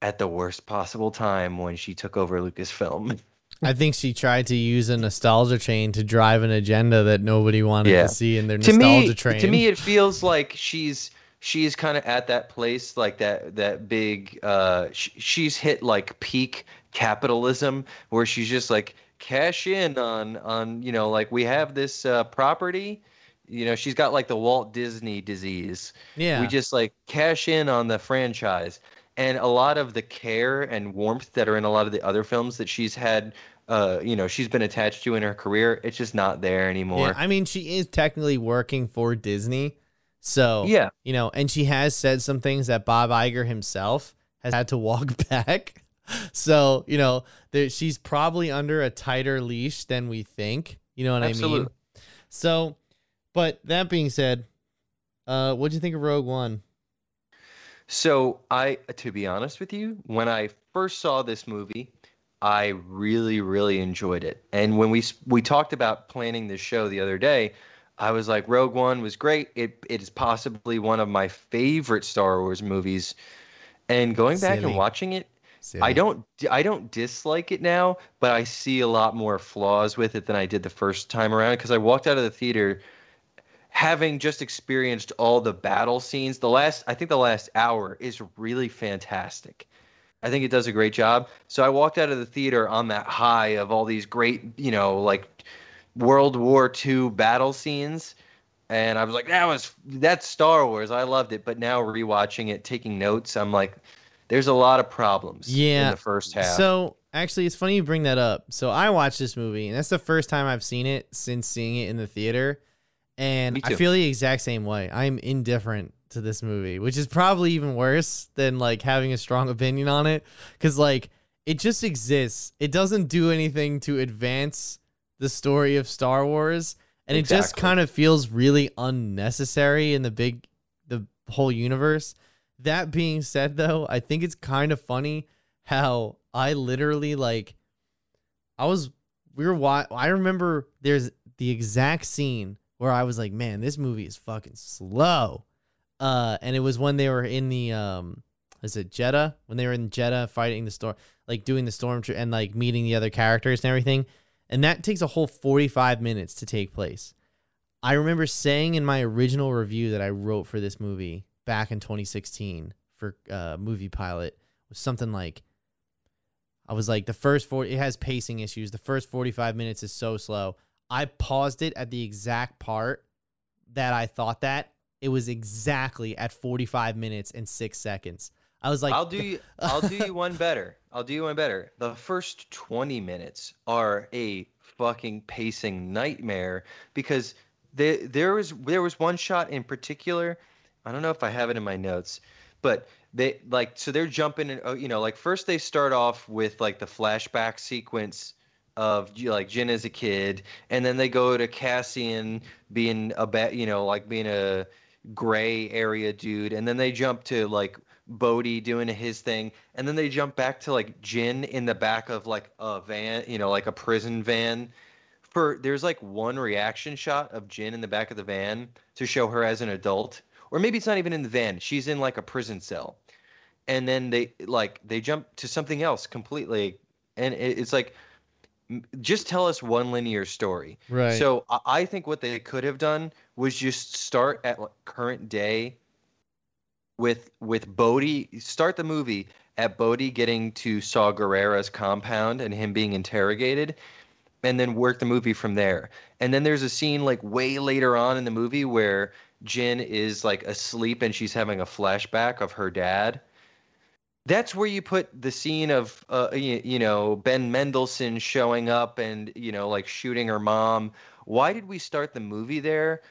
at the worst possible time when she took over Lucasfilm. I think she tried to use a nostalgia train to drive an agenda that nobody wanted Yeah. to see in their to nostalgia me, train. to me, it feels like she's she's kind of at that place, like that that big. Uh, sh- she's hit like peak capitalism, where she's just like cash in on on you know like we have this uh, property. You know, she's got like the Walt Disney disease. yeah. We just like cash in on the franchise. And a lot of the care and warmth that are in a lot of the other films that she's had uh, you know, she's been attached to in her career. It's just not there anymore. Yeah, I mean, she is technically working for Disney. So, Yeah. you know, and she has said some things that Bob Iger himself has had to walk back. So, you know, there, she's probably under a tighter leash than we think. You know what I mean? Absolutely. So, but that being said, uh, what'd you think of Rogue One? So I, to be honest with you, when I first saw this movie, I really, really enjoyed it. And when we we talked about planning this show the other day, I was like, Rogue One was great. It it is possibly one of my favorite Star Wars movies. And going back Silly. and watching it, Silly. I don't I don't dislike it now, but I see a lot more flaws with it than I did the first time around because I walked out of the theater having just experienced all the battle scenes. The last I think the last hour is really fantastic. I think it does a great job. So I walked out of the theater on that high of all these great, you know, like World War II battle scenes. And I was like, that was that's Star Wars. I loved it. But now rewatching it, taking notes, I'm like, there's a lot of problems Yeah. in the first half. So actually, it's funny you bring that up. So I watched this movie, and that's the first time I've seen it since seeing it in the theater. And I feel the exact same way. I'm indifferent to this movie, which is probably even worse than like having a strong opinion on it, because like it just exists. It doesn't do anything to advance the story of Star Wars, and it just kind of feels really unnecessary in the big, the whole universe. That being said, though, I think it's kind of funny how I literally like I was we were wa- I remember there's the exact scene where I was like, man, this movie is fucking slow. Uh and it was when they were in the um is it Jedha? When they were in Jedha fighting the storm like doing the storm tr- and like meeting the other characters and everything. And that takes a whole 45 minutes to take place. I remember saying in my original review that I wrote for this movie back in 2016 for uh, Movie Pilot was something like I was like the first four it has pacing issues. The first 45 minutes is so slow. I paused it at the exact part that I thought that it was exactly at 45 minutes and 6 seconds. I was like I'll do you I'll do you one better. I'll do you one better. The first 20 minutes are a fucking pacing nightmare because there there was there was one shot in particular. I don't know if I have it in my notes, but they like so they're jumping and oh, you know like first they start off with like the flashback sequence of like Jyn as a kid, and then they go to Cassian being a ba- you know like being a gray area dude, and then they jump to like Bodhi doing his thing, and then they jump back to like Jyn in the back of like a van, you know, like a prison van. For there's like one reaction shot of Jyn in the back of the van to show her as an adult, or maybe it's not even in the van. She's in like a prison cell, and then they like they jump to something else completely, and it, it's like just tell us one linear story. right. So I- think what they could have done was just start at current day with with Bodhi. Start the movie at Bodhi getting to Saw Gerrera's compound and him being interrogated, and then work the movie from there. And then there's a scene like way later on in the movie where Jyn is like asleep and she's having a flashback of her dad. That's where you put the scene of uh, you, you know Ben Mendelsohn showing up and you know like shooting her mom. Why did we start the movie there?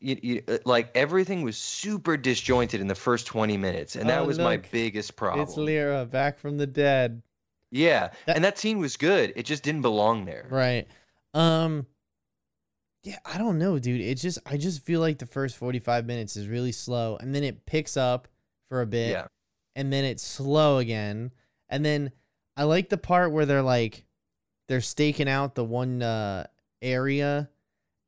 You, you, uh, like everything was super disjointed in the first 20 minutes and that Oh, was my biggest problem. it's Lyra back from the dead. Yeah, That- and that scene was good. It just didn't belong there. Right. Um Yeah, I don't know, dude. It's just I just feel like the first 45 minutes is really slow and then it picks up for a bit Yeah. And then it's slow again. And then I like the part where they're like they're staking out the one uh area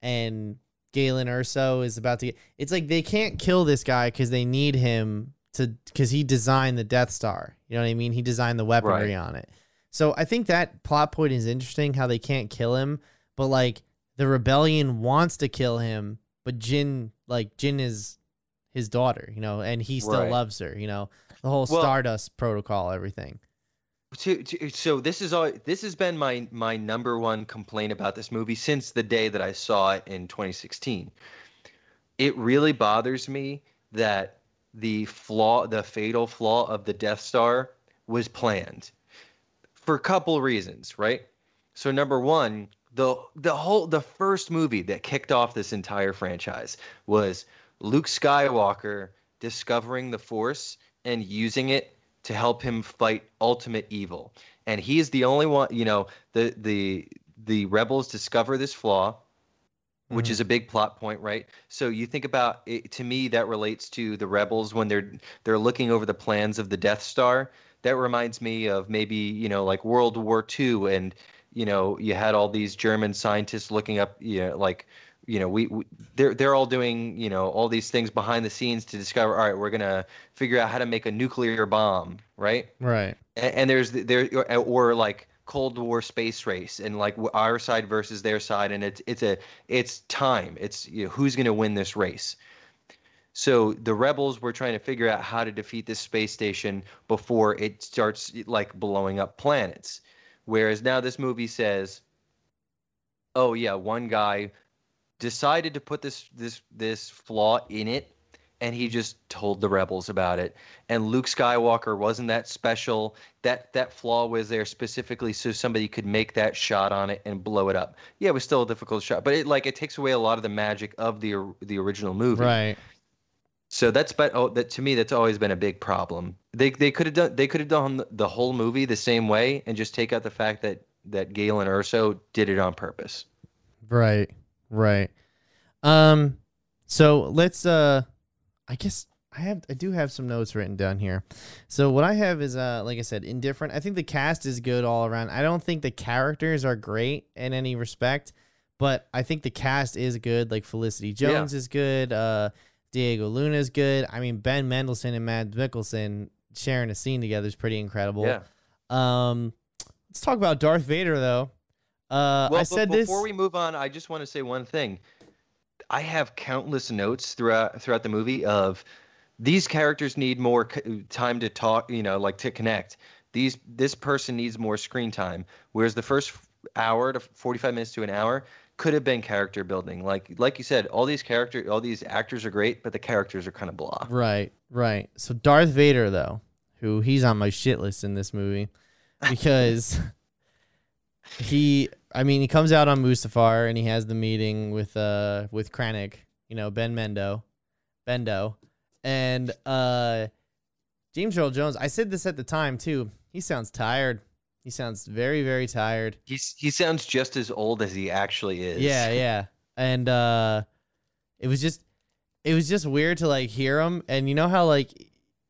and Galen Erso is about to get it's like they can't kill this guy cuz they need him to cuz he designed the Death Star. You know what I mean? He designed the weaponry on it. So I think that plot point is interesting how they can't kill him, but like the rebellion wants to kill him, but Jyn like Jyn is his daughter, you know, and he still Right. loves her, you know. The whole Well- Stardust protocol, everything. to, to, so this is all this has been my my number one complaint about this movie since the day that I saw it in 2016. It really bothers me that the flaw the fatal flaw of the Death Star was planned for a couple reasons, right? So number one, the the whole the first movie that kicked off this entire franchise was Luke Skywalker discovering the Force and using it to help him fight ultimate evil. And he is the only one, you know, the the the rebels discover this flaw which Mhm. is a big plot point, right? So you think about it, to me that relates to the rebels when they're they're looking over the plans of the Death Star. That reminds me of maybe you know like World War II, and you know you had all these German scientists looking up, you know, like you know we, we they're they're all doing you know all these things behind the scenes to discover. All right, we're gonna figure out how to make a nuclear bomb, right? Right. and, and there's there or, like Cold War space race and like our side versus their side and it's it's a it's time it's you know, who's going to win this race so the rebels were trying to figure out how to defeat this space station before it starts like blowing up planets whereas now this movie says oh yeah one guy decided to put this this this flaw in it and he just told the rebels about it. And Luke Skywalker wasn't that special. That that flaw was there specifically so somebody could make that shot on it and blow it up. Yeah it was still a difficult shot but it like it takes away a lot of the magic of the the original movie. Right. so that's but oh that to me that's always been a big problem. They they could have done they could have done the whole movie the same way and just take out the fact that that Galen Erso did it on purpose. Right. Right. Um so let's uh I guess I have I do have some notes written down here. So what I have is uh like I said, indifferent. I think the cast is good all around. I don't think the characters are great in any respect, but I think the cast is good. Like Felicity Jones is good, uh Diego Luna is good. I mean Ben Mendelsohn and Mads Mikkelsen sharing a scene together is pretty incredible. yeah Um let's talk about Darth Vader though. Uh well I said this before we move on I just want to say one thing I have countless notes throughout throughout the movie of these characters need more c- time to talk, you know, like to connect. These this person needs more screen time, whereas the first hour to 45 minutes to an hour could have been character building. Like like you said, all these character all these actors are great, but the characters are kind of blah. Right, right. So Darth Vader, though, who he's on my shit list in this movie because he, I mean, he comes out on Mustafar and he has the meeting with uh with Krennic, you know, Ben Mendo, Bendo, and uh James Earl Jones. I said this at the time too. He sounds tired. He sounds very, very tired. He's he sounds just as old as he actually is. Yeah, yeah. And uh it was just it was just weird to like hear him and you know how like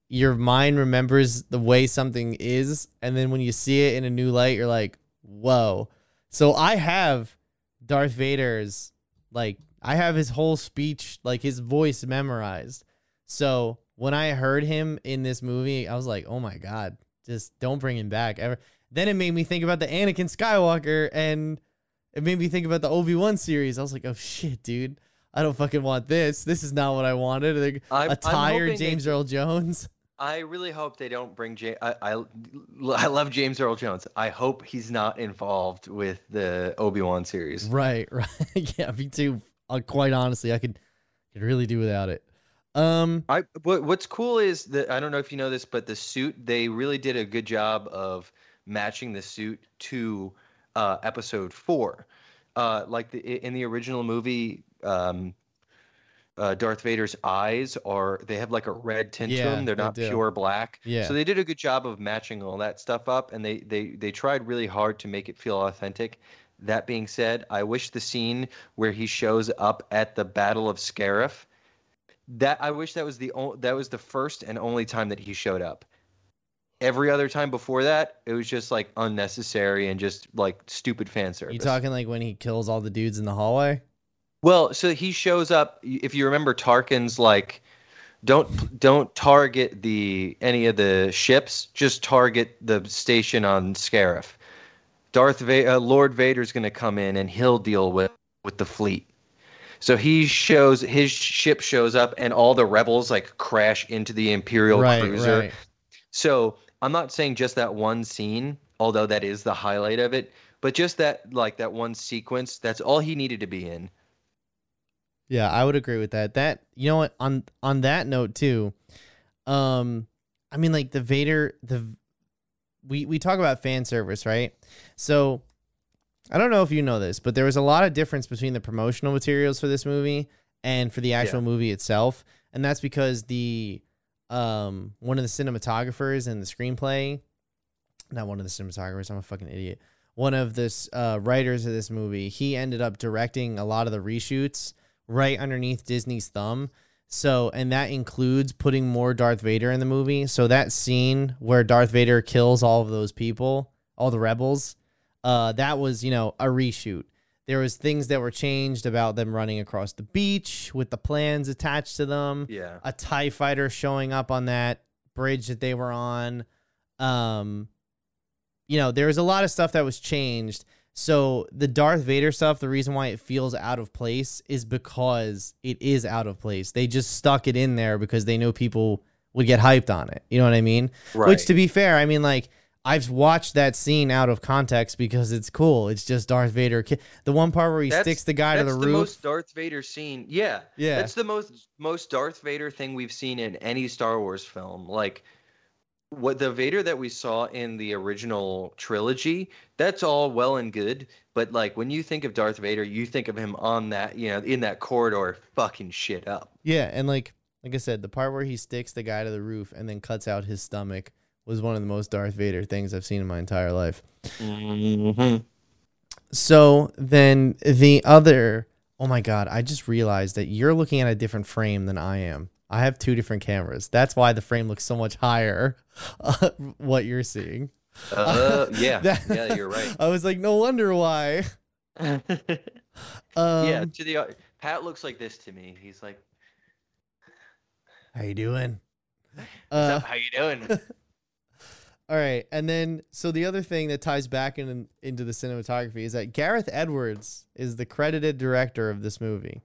your mind remembers the way something is and then when you see it in a new light you're like, "Whoa." So I have Darth Vader's like I have his whole speech, like his voice memorized. So when I heard him in this movie, I was like, "Oh my god, just don't bring him back ever." Then it made me think about the Anakin Skywalker and it made me think about the Obi Wan series. I was like, oh shit, dude, I don't fucking want this. This is not what I wanted. Like, I'm- a tired James Earl Jones. I really hope they don't bring James. I, I I love James Earl Jones. I hope he's not involved with the Obi Wan series. Right, right. yeah, me too. Uh, quite honestly, I could could really do without it. Um, I what what's cool is that I don't know if you know this, but the suit they really did a good job of matching the suit to uh, episode four. Uh, like the, in the original movie, um, uh, Darth Vader's eyes are they have like a red tint to them. They're not do. pure black. Yeah. So they did a good job of matching all that stuff up, and they they they tried really hard to make it feel authentic. That being said, I wish the scene where he shows up at the Battle of Scarif that I wish that was the o- that was the first and only time that he showed up. Every other time before that, it was just like unnecessary and just like stupid fan service. you talking like when he kills all the dudes in the hallway? Well, so he shows up. If you remember, Tarkin's like, don't don't target the any of the ships. Just target the station on Scarif. Darth Va- uh, Lord Vader's going to come in and he'll deal with with the fleet. So he shows his ship shows up and all the rebels like crash into the Imperial right, cruiser. right. So I'm not saying just that one scene, although that is the highlight of it, but just that like that one sequence. That's all he needed to be in. Yeah, I would agree with that. That you know what on on that note too, um, I mean like the Vader the we we talk about fan service right, so I don't know if you know this, but there was a lot of difference between the promotional materials for this movie and for the actual movie itself, and that's because the um one of the cinematographers in the screenplay, not one of the cinematographers, I'm a fucking idiot. One of this uh, writers of this movie, he ended up directing a lot of the reshoots right underneath Disney's thumb. So, and that includes putting more Darth Vader in the movie. So that scene where Darth Vader kills all of those people, all the rebels, uh, that was, you know, a reshoot. There was things that were changed about them running across the beach with the plans attached to them. Yeah. A TIE fighter showing up on that bridge that they were on. Um, you know, there was a lot of stuff that was changed. So the Darth Vader stuff, the reason why it feels out of place is because it is out of place. They just stuck it in there because they know people would get hyped on it. You know what I mean? Right. Which to be fair, I mean like I've watched that scene out of context because it's cool. It's just Darth Vader. The one part where he That's- sticks the guy to That's the the roof. most Darth Vader scene. Yeah. yeah. That's the most most Darth Vader thing we've seen in any Star Wars film. Like what the Vader that we saw in the original trilogy, that's all well and good, but like when you think of Darth Vader, you think of him on that, you know, in that corridor fucking shit up. Yeah, and like like I said, the part where he sticks the guy to the roof and then cuts out his stomach was one of the most Darth Vader things I've seen in my entire life. Mm-hmm. So then the other oh my god, I just realized that you're looking at a different frame than I am. I have two different cameras. That's why the frame looks so much higher. Uh, what you're seeing. Uh, yeah. That- yeah, you're right. I was like, no wonder why. Um, yeah, to the Pat looks like this to me. He's like, How you doing? "What's Uh? How you doing?" All right, and then so the other thing that ties back in, into the cinematography is that Gareth Edwards is the credited director of this movie,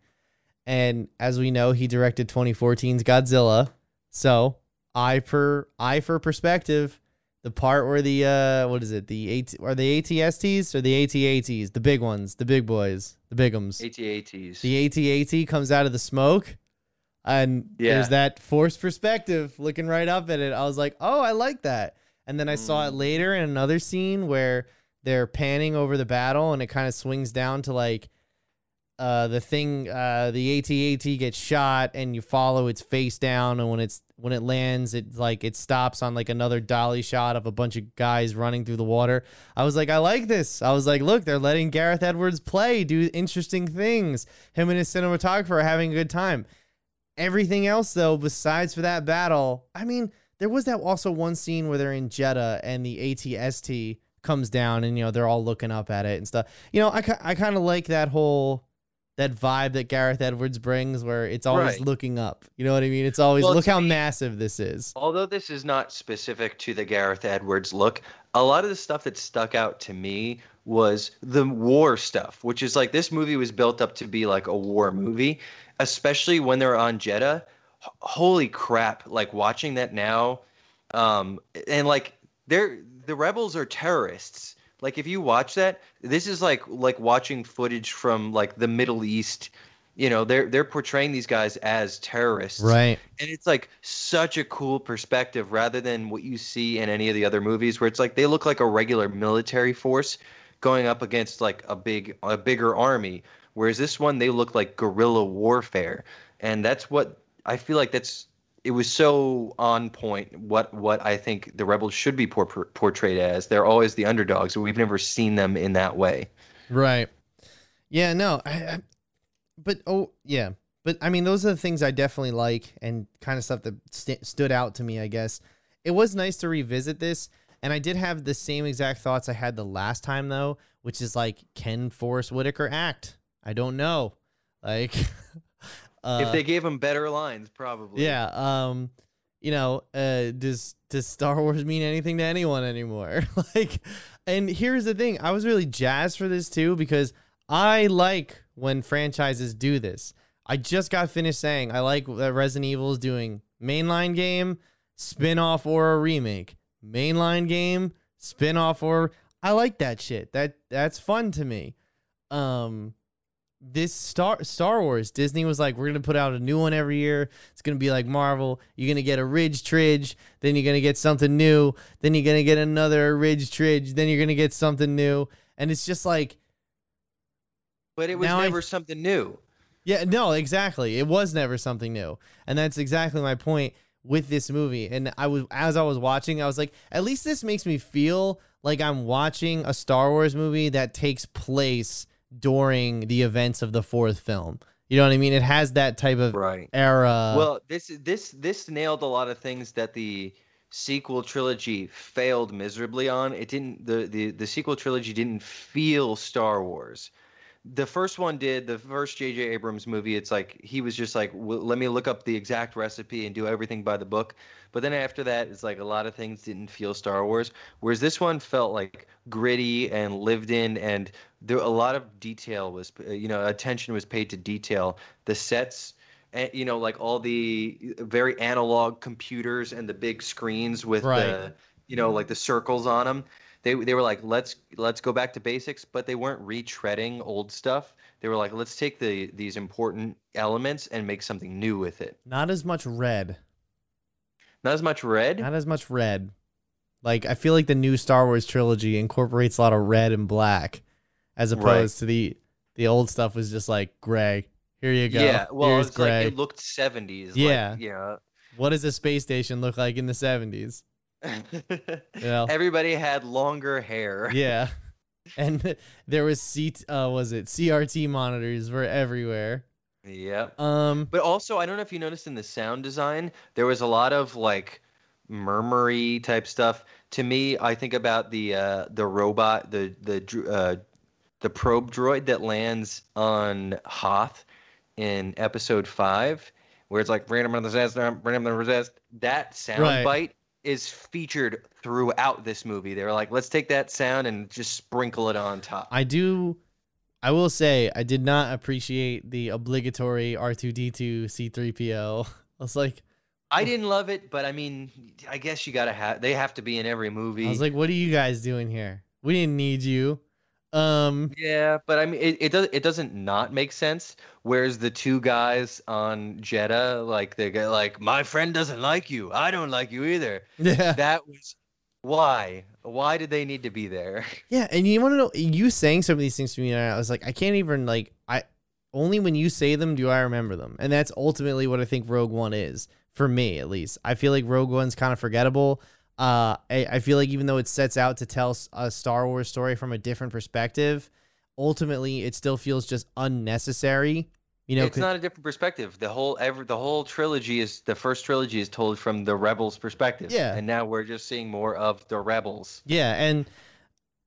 and as we know, he directed 2014's Godzilla. So I for I for perspective, the part where the uh what is it the AT, are the ATSTs or the ATATs the big ones the big boys the bigums ATATs. the ATAT comes out of the smoke. And Yeah. there's that forced perspective looking right up at it. I was like, oh, I like that. And then I saw it Mm. later in another scene where they're panning over the battle and it kind of swings down to like uh, the thing, uh, the AT-AT gets shot and you follow its face down. And when it's, when it lands, it like, it stops on like another dolly shot of a bunch of guys running through the water. I was like, I like this. I was like, look, they're letting Gareth Edwards play, do interesting things. Him and his cinematographer are having a good time. Everything else, though, besides for that battle, I mean, there was that also one scene where they're in Jedha and the ATST comes down and you know they're all looking up at it and stuff. You know, I I kind of like that whole that vibe that Gareth Edwards brings, where it's always Right. looking up. You know what I mean? It's always Well, look how me- massive this is. Although this is not specific to the Gareth Edwards look, a lot of the stuff that stuck out to me was the war stuff, which is like this movie was built up to be like a war movie, especially when they're on Jedha. H- Holy crap, like watching that now um and like they're the rebels are terrorists. Like if you watch that, this is like like watching footage from like the Middle East. You know, they're they're portraying these guys as terrorists Right. and it's like such a cool perspective rather than what you see in any of the other movies where it's like they look like a regular military force going up against like a big a bigger army whereas this one they look like guerrilla warfare and that's what i feel like that's it was so on point what what i think the rebels should be por- portrayed as they're always the underdogs but we've never seen them in that way Right. Yeah, no. I, I, but oh, yeah. But I mean, those are the things I definitely like and kind of stuff that st- stood out to me, I guess. It was nice to revisit this, and I did have the same exact thoughts I had the last time though, which is like can Forest Whitaker act? I don't know. Like uh, if they gave them better lines probably yeah, um you know, uh does does Star Wars mean anything to anyone anymore? like and here's the thing, I was really jazzed for this too because I like when franchises do this. I just got finished saying I like that Resident Evil is doing mainline game, spin-off or a remake. Mainline game, spin-off or I like that shit. That that's fun to me. Um this Star Star Wars, Disney was like, we're gonna put out a new one every year. It's gonna be like Marvel. You're gonna get a Ridge Tridge, then you're gonna get something new, then you're gonna get another Ridge Tridge, then you're gonna get something new, and it's just like but it was Now I- never something new. Yeah, no, exactly. It was never something new. And that's exactly my point with this movie. And I was as I was watching, I was like, at least this makes me feel like I'm watching a Star Wars movie that takes place during the events of the fourth film. You know what I mean? It has that type of Right. era. well, this this this nailed a lot of things that the sequel trilogy failed miserably on. It didn't the the the sequel trilogy didn't feel Star Wars. The first one did. The first J.J. Abrams movie, it's like he was just like, "Well, let me look up the exact recipe and do everything by the book. But then after that, it's like a lot of things didn't feel Star Wars. Whereas this one felt like gritty and lived in, and there a lot of detail was, you know, attention was paid to detail. The sets, and you know, like all the very analog computers and the big screens with Right. the, you know, mm-hmm. like the circles on them. They they were like, let's let's go back to basics, but they weren't retreading old stuff. They were like, let's take the these important elements and make something new with it. not as much red. Not as much red. Not as much red. Like I feel like the new Star Wars trilogy incorporates a lot of red and black as Right. opposed to the the old stuff was just like gray. Here you go. Yeah, well, Here's it's like it looked 70s. Yeah. Like, yeah. what does a space station look like in the 70s? You know? Everybody had longer hair. yeah. And there was seat. uh was it CRT monitors were everywhere. Yep. Um But also, I don't know if you noticed in the sound design, there was a lot of like murmury type stuff. To me, I think about the uh, the robot, the the uh, the probe droid that lands on Hoth in Episode Five, where it's like random resist, random resist. That sound Right. bite is featured throughout this movie. They were like, let's take that sound and just sprinkle it on top. I do I will say I did not appreciate the obligatory R2D2 C3PO. I was like I didn't love it, but I mean, I guess you gotta have. They have to be in every movie. I was like what are you guys doing here? We didn't need you. Um Yeah, but I mean, it, it does it doesn't not make sense. Whereas the two guys on Jedha, like they get like, my friend doesn't like you, I don't like you either. yeah. That was why. Why did they need to be there? Yeah, and you want to know you saying some of these things to me, and I was like, I can't even like I only when you say them do I remember them, and that's ultimately what I think Rogue One is for me, at least. I feel like Rogue One's kind of forgettable. Uh, I, I feel like even though it sets out to tell a Star Wars story from a different perspective, ultimately it still feels just unnecessary. You know, it's not a different perspective. The whole ever the whole trilogy is the first trilogy is told from the rebels' perspective. Yeah. and now we're just seeing more of the rebels. Yeah, and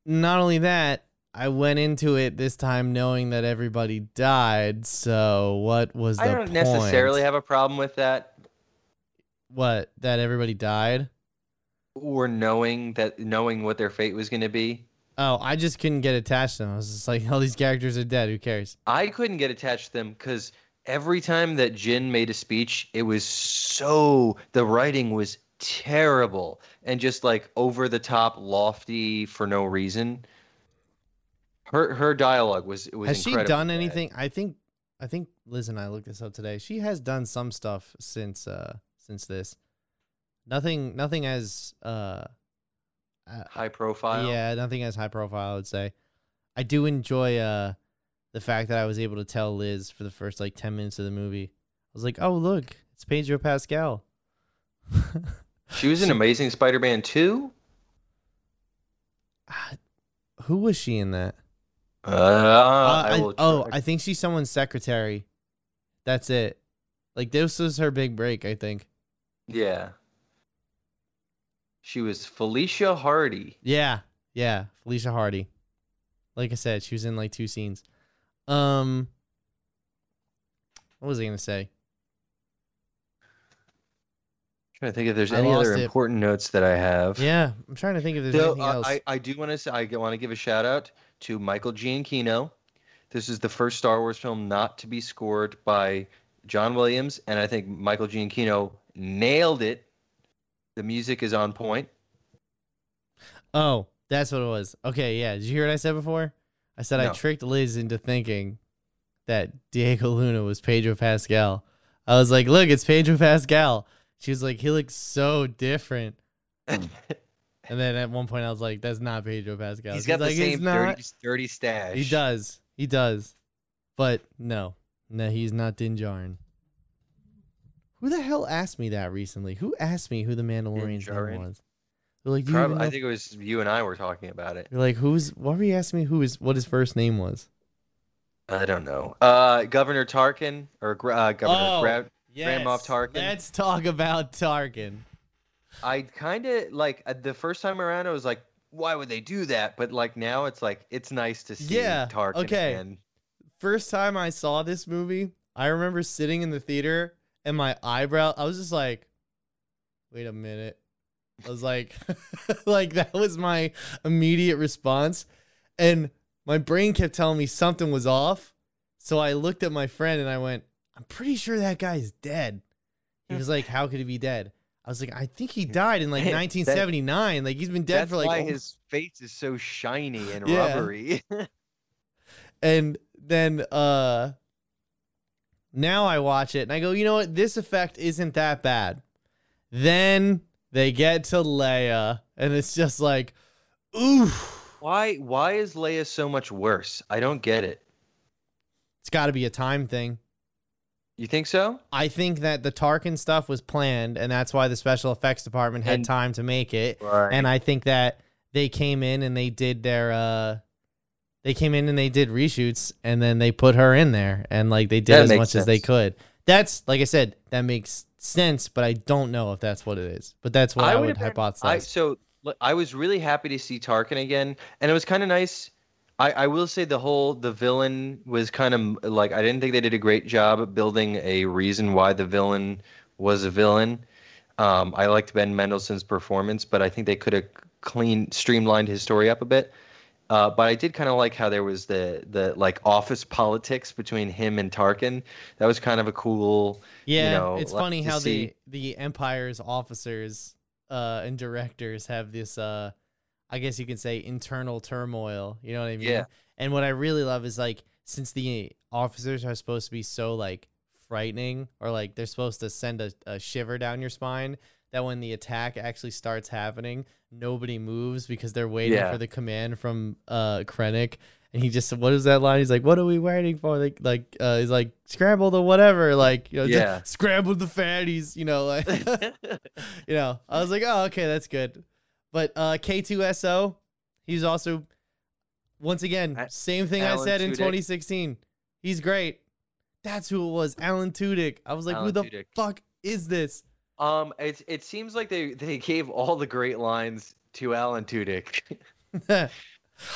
not only that, I went into it this time knowing that everybody died. So what was the I don't necessarily have a problem with that. what that everybody died. Or knowing that knowing what their fate was going to be. Oh, I just couldn't get attached to them. I was just like, all these characters are dead. Who cares? I couldn't get attached to them because every time that Jyn made a speech, it was so the writing was terrible and just like over the top, lofty for no reason. Her her dialogue was was. Has she done bad. anything? I think, I think Liz and I looked this up today. She has done some stuff since, uh, since this. Nothing, nothing as, uh, uh high profile? yeah, nothing as high profile. I would say. I do enjoy, uh, the fact that I was able to tell Liz for the first like ten minutes of the movie. I was like, oh look, it's Pedro Pascal. She was in Amazing Spider-Man 2. Ah, Who was she in that? Uh, Uh, I I- will oh, I think she's someone's secretary. That's it. Like this was her big break, I think. yeah. She was Felicia Hardy. Yeah, yeah, Felicia Hardy. Like I said, she was in like two scenes. Um, what was I gonna say? trying to think if there's I any other it. important notes that I have. Yeah, I'm trying to think if there's So, anything uh, else. I, I do want to say I want to give a shout out to Michael Giacchino. This is the first Star Wars film not to be scored by John Williams, and I think Michael Giacchino nailed it. The music is on point. oh, that's what it was. Okay, yeah. Did you hear what I said before? I said I tricked Liz into thinking that Diego Luna was Pedro Pascal. I was like, look, it's Pedro Pascal. She was like, he looks so different. And then at one point, I was like, "That's not Pedro Pascal." He's She's got the like, same dirty, dirty stash. He does. He does. But no, no, he's not Din Djarin. Who the hell asked me that recently? Who asked me who the Mandalorian's name was? They're like, do you I think it was you and I were talking about it. You're like, who's? Why were you asking me who his what his first name was? I don't know. Uh, Governor Tarkin or uh, Governor Oh, Gra- Yes, Moff Tarkin. Let's talk about Tarkin. I kind of like uh, the first time around. I was like, why would they do that? But like now, it's like it's nice to see Yeah, Tarkin okay. again. First time I saw this movie, I remember sitting in the theater and my eyebrow. I was just like, wait a minute. I was like, like that was my immediate response, and my brain kept telling me something was off. So I looked at my friend and I went, I'm pretty sure that guy's dead. He was like, How could he be dead? I was like, I think he died in like That- 1979. Like he's been dead for like why almost- his face is so shiny and Yeah. rubbery. and then uh now I watch it and I go, you know what? This effect isn't that bad. Then they get to Leia and it's just like, oof. why? Why is Leia so much worse? I don't get it. It's got to be a time thing. You think so? I think that the Tarkin stuff was planned and that's why the special effects department had And- time to make it. Right. And I think that they came in and they did their uh they came in and they did reshoots and then they put her in there and like they did That as much as they could. That's like I said, that makes sense, but I don't know if that's what it is. But that's what I, would been- hypothesize. I, so I was really happy to see Tarkin again, and it was kind of nice. I, I will say the whole the villain was kind of like I didn't think they did a great job of building a reason why the villain was a villain. Um, I liked Ben Mendelsohn's performance, but I think they could have clean streamlined his story up a bit. Uh, but I did kind of like how there was the the like office politics between him and Tarkin. That was kind of a cool. yeah, know, it's funny how see- the the Empire's officers uh and directors have this uh I guess you can say internal turmoil. You know what I mean? Yeah. And what I really love is like since the officers are supposed to be so like frightening or like they're supposed to send a, a shiver down your spine that when the attack actually starts happening, nobody moves because they're waiting Yeah. for the command from uh Krennic. And he just said, what is that line? He's like, "What are we waiting for?" Like, like uh, he's like, "Scramble the whatever." Like, you know, Yeah. scramble the fatties. You know, like, you know. I was like, "Oh, okay, that's good." But uh, K2SO, he's also once again same thing I Alan said in 2016. He's great. That's who it was, Alan Tudyk. I was like, who the Tudyk. fuck is this? Um, it it seems like they they gave all the great lines to Alan Tudyk.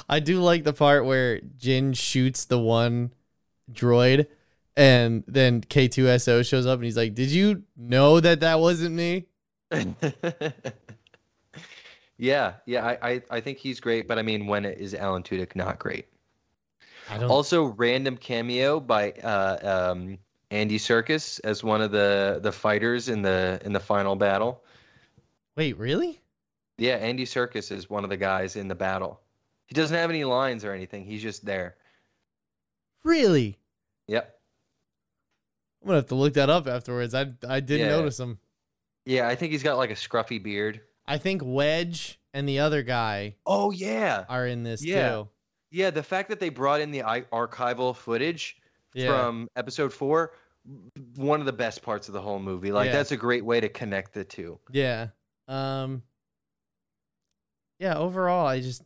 I do like the part where Jyn shoots the one droid, and then K2SO shows up, and he's like, "Did you know that that wasn't me?" yeah, yeah, I, I I think he's great, but I mean, when is Alan Tudyk not great? I don't. Also, random cameo by uh, um, Andy Serkis as one of the the fighters in the in the final battle. Wait, really? Yeah, Andy Serkis is one of the guys in the battle. He doesn't have any lines or anything. He's just there. Really? Yep. I'm gonna have to look that up afterwards. I I didn't Yeah. notice him. Yeah, I think he's got like a scruffy beard. I think Wedge and the other guy Oh yeah. are in this Yeah. too. Yeah, the fact that they brought in the archival footage Yeah. from episode four, one of the best parts of the whole movie. Like Yeah. that's a great way to connect the two. Yeah. Um. Yeah. Overall, I just,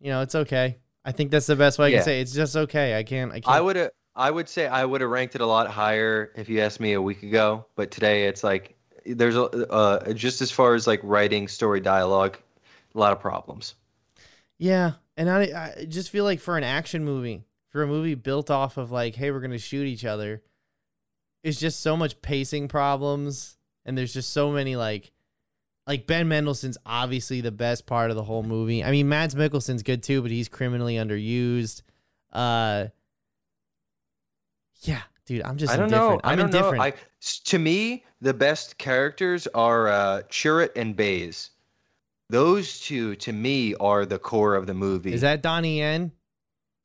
you know, it's okay. I think that's the best way I Yeah. can say. it. It's just okay. I can't. I can't. I would I would say I would have ranked it a lot higher if you asked me a week ago. But today it's like there's a uh, just as far as like writing story dialogue, a lot of problems. Yeah, and I, I just feel like for an action movie, for a movie built off of like, hey, we're gonna shoot each other, it's just so much pacing problems, and there's just so many like, like Ben Mendelsohn's obviously the best part of the whole movie. I mean, Mads Mikkelsen's good too, but he's criminally underused. Uh, yeah, dude, I'm just I don't know. indifferent. I I'm don't indifferent. know. I to me the best characters are uh, Chirrut and Baze. Those two to me are the core of the movie. Is that Donnie Yen?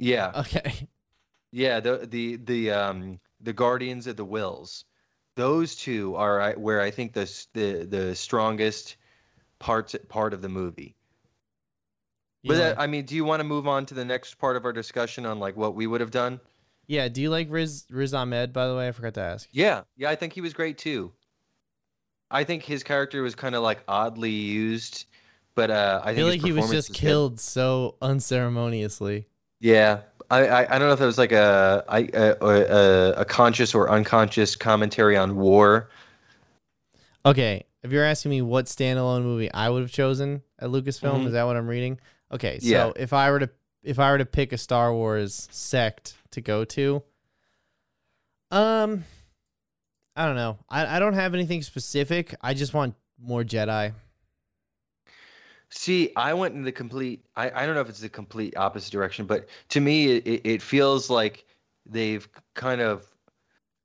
Yeah, Okay. yeah. The the the um the Guardians of the Whills. Those two are I- where I think the the the strongest parts part of the movie. But uh, I mean, do you want to move on to the next part of our discussion on like what we would have done? Yeah. Do you like Riz Riz Ahmed? By the way, I forgot to ask. Yeah, yeah, I think he was great too. I think his character was kind of like oddly used, but uh, I, I feel think like he was just good. killed so unceremoniously. Yeah, I, I I don't know if it was like a I a, a, a conscious or unconscious commentary on war. Okay, if you're asking me what standalone movie I would have chosen at Lucasfilm, Mhm. is that what I'm reading? Okay, so Yeah. if I were to if I were to pick a Star Wars sect to go to, um, I don't know. I I don't have anything specific. I just want more Jedi. See, I went in the complete. I, I don't know if it's the complete opposite direction, but to me, it, it- feels like they've kind of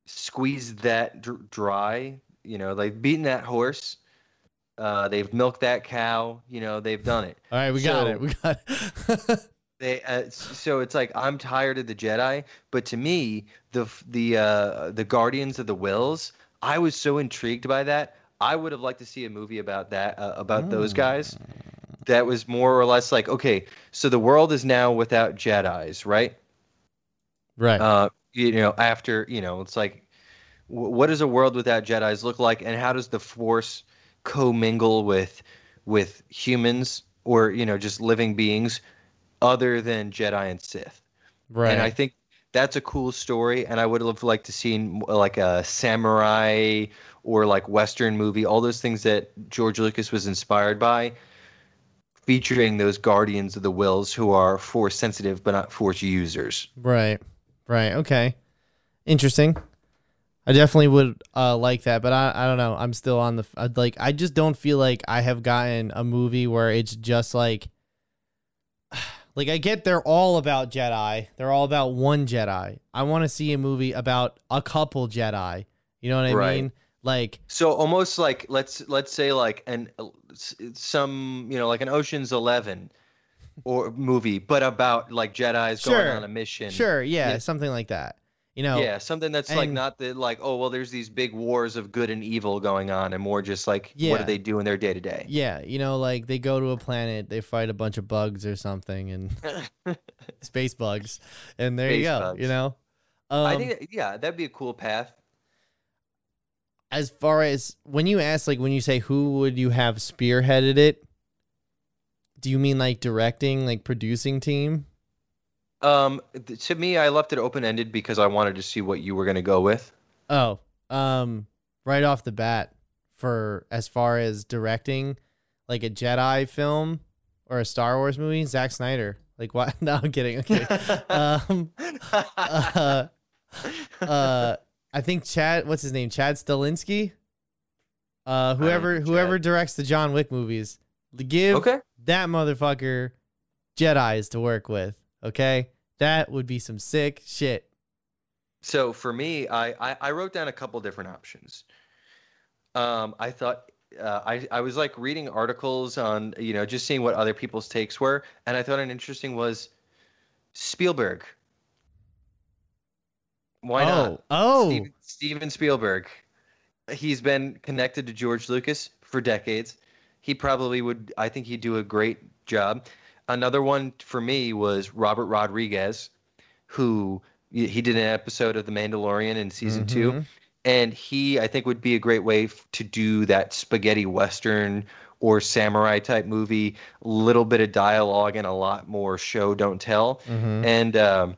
squeezed that dr- dry. You know, they've beaten that horse. Uh, they've milked that cow. You know, they've done it. All right, we got it. We got. It. They uh, so it's like I'm tired of the Jedi, but to me, the the uh, the Guardians of the Whills, I was so intrigued by that. I would have liked to see a movie about that uh, about those guys. That was more or less like, okay, so the world is now without Jedi's, right? right. Uh, you know, after you know, it's like, wh- what does a world without Jedi's look like, and how does the Force commingle with with humans or you know just living beings other than Jedi and Sith? right. And I think that's a cool story, and I would have liked to seen like a samurai or like Western movie, all those things that George Lucas was inspired by, featuring those guardians of the Whills who are force sensitive but not force users. Right. Right. Okay. Interesting. I definitely would uh, like that, but I, I don't know. I'm still on the I'd like I just don't feel like I have gotten a movie where it's just like like I get they're all about Jedi. They're all about one Jedi. I want to see a movie about a couple Jedi. You know what I Right. mean? Like So almost like let's let's say like an some you know like an Ocean's Eleven or movie, but about like Jedi's Sure. going on a mission. sure, yeah, Yeah. something like that. You know, Yeah, something that's like not the like oh well, there's these big wars of good and evil going on, and more just like what Yeah. do they do in their day to day. Yeah, you know, like they go to a planet, they fight a bunch of bugs or something, and space bugs, and there you go. bugs. You know, um, I think yeah, that'd be a cool path. As far as when you ask, like when you say who would you have spearheaded it, do you mean like directing, like producing team? Um, to me, I left it open ended because I wanted to see what you were gonna go with. Oh, um, right off the bat, for as far as directing, like a Jedi film or a Star Wars movie, Zack Snyder. Like what? No, I'm kidding. Okay. um, uh, uh, I think Chad. What's his name? Chad Stahelski. Uh, whoever whoever directs the John Wick movies, give okay. that motherfucker Jedi's to work with. Okay, that would be some sick shit. So for me, I, I, I wrote down a couple different options. Um, I thought uh, I I was like reading articles on you know just seeing what other people's takes were, and I thought an interesting was Spielberg. Why oh, not? oh, Steven, Steven Spielberg. He's been connected to George Lucas for decades. He probably would. I think he'd do a great job. Another one for me was Robert Rodriguez, who he did an episode of The Mandalorian in season two, Mhm. and he I think would be a great way to do that spaghetti western or samurai type movie. Little bit of dialogue and a lot more show don't tell. Mhm. And um,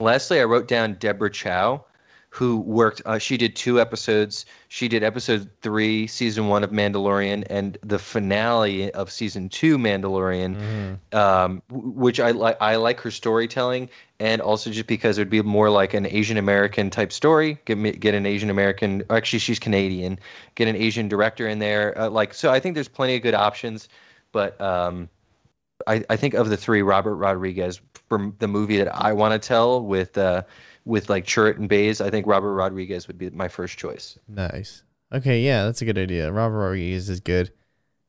lastly, I wrote down Deborah Chow, who worked. Uh, she did two episodes. She did episode three, season one of Mandalorian, and the finale of season two, Mandalorian. Mhm. Um, which I like. I like her storytelling, and also just because it would be more like an Asian American type story. Get me get an Asian American. Actually, she's Canadian. Get an Asian director in there. Uh, like so, I think there's plenty of good options, but. Um, I, I think of the three, Robert Rodriguez from the movie that I want to tell with uh, with like Chirrut and Baze. I think Robert Rodriguez would be my first choice. Nice. Okay, yeah, that's a good idea. Robert Rodriguez is good.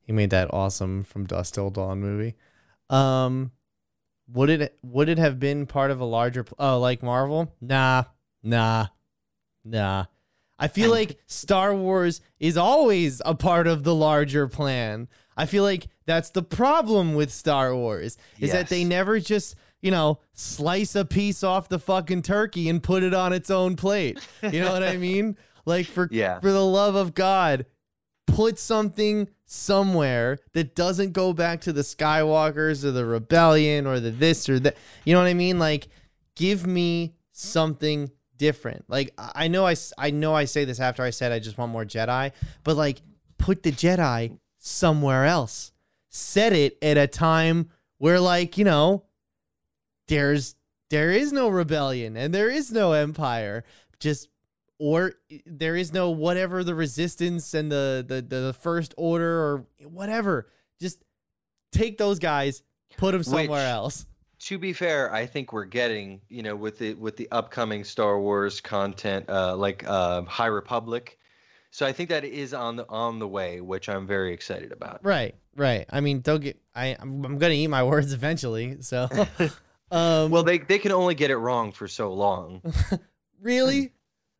He made that awesome from Dusk Till Dawn movie. Um, would it would it have been part of a larger? Oh, like Marvel? Nah, nah, nah. I feel like Star Wars is always a part of the larger plan. I feel like that's the problem with Star Wars is that they never just you know, slice a piece off the fucking turkey and put it on its own plate. You know what I mean? Like for Yeah. for the love of God, put something somewhere that doesn't go back to the Skywalkers or the rebellion or the this or that. You know what I mean? Like give me something different. Like I know I know I s- I know I say this after I said I just want more Jedi, but like put the Jedi somewhere else. Set it at a time where like, you know, there's there is no rebellion and there is no empire. Just or there is no whatever the resistance and the the the, the first order or whatever. Just take those guys, put them somewhere Which- else. to be fair, I think we're getting, you know, with the with the upcoming Star Wars content, uh, like uh, High Republic. So I think that is on the on the way, which I'm very excited about. Right, right. I mean, don't get. I I'm, I'm gonna eat my words eventually. So, um, Well, they they can only get it wrong for so long. really,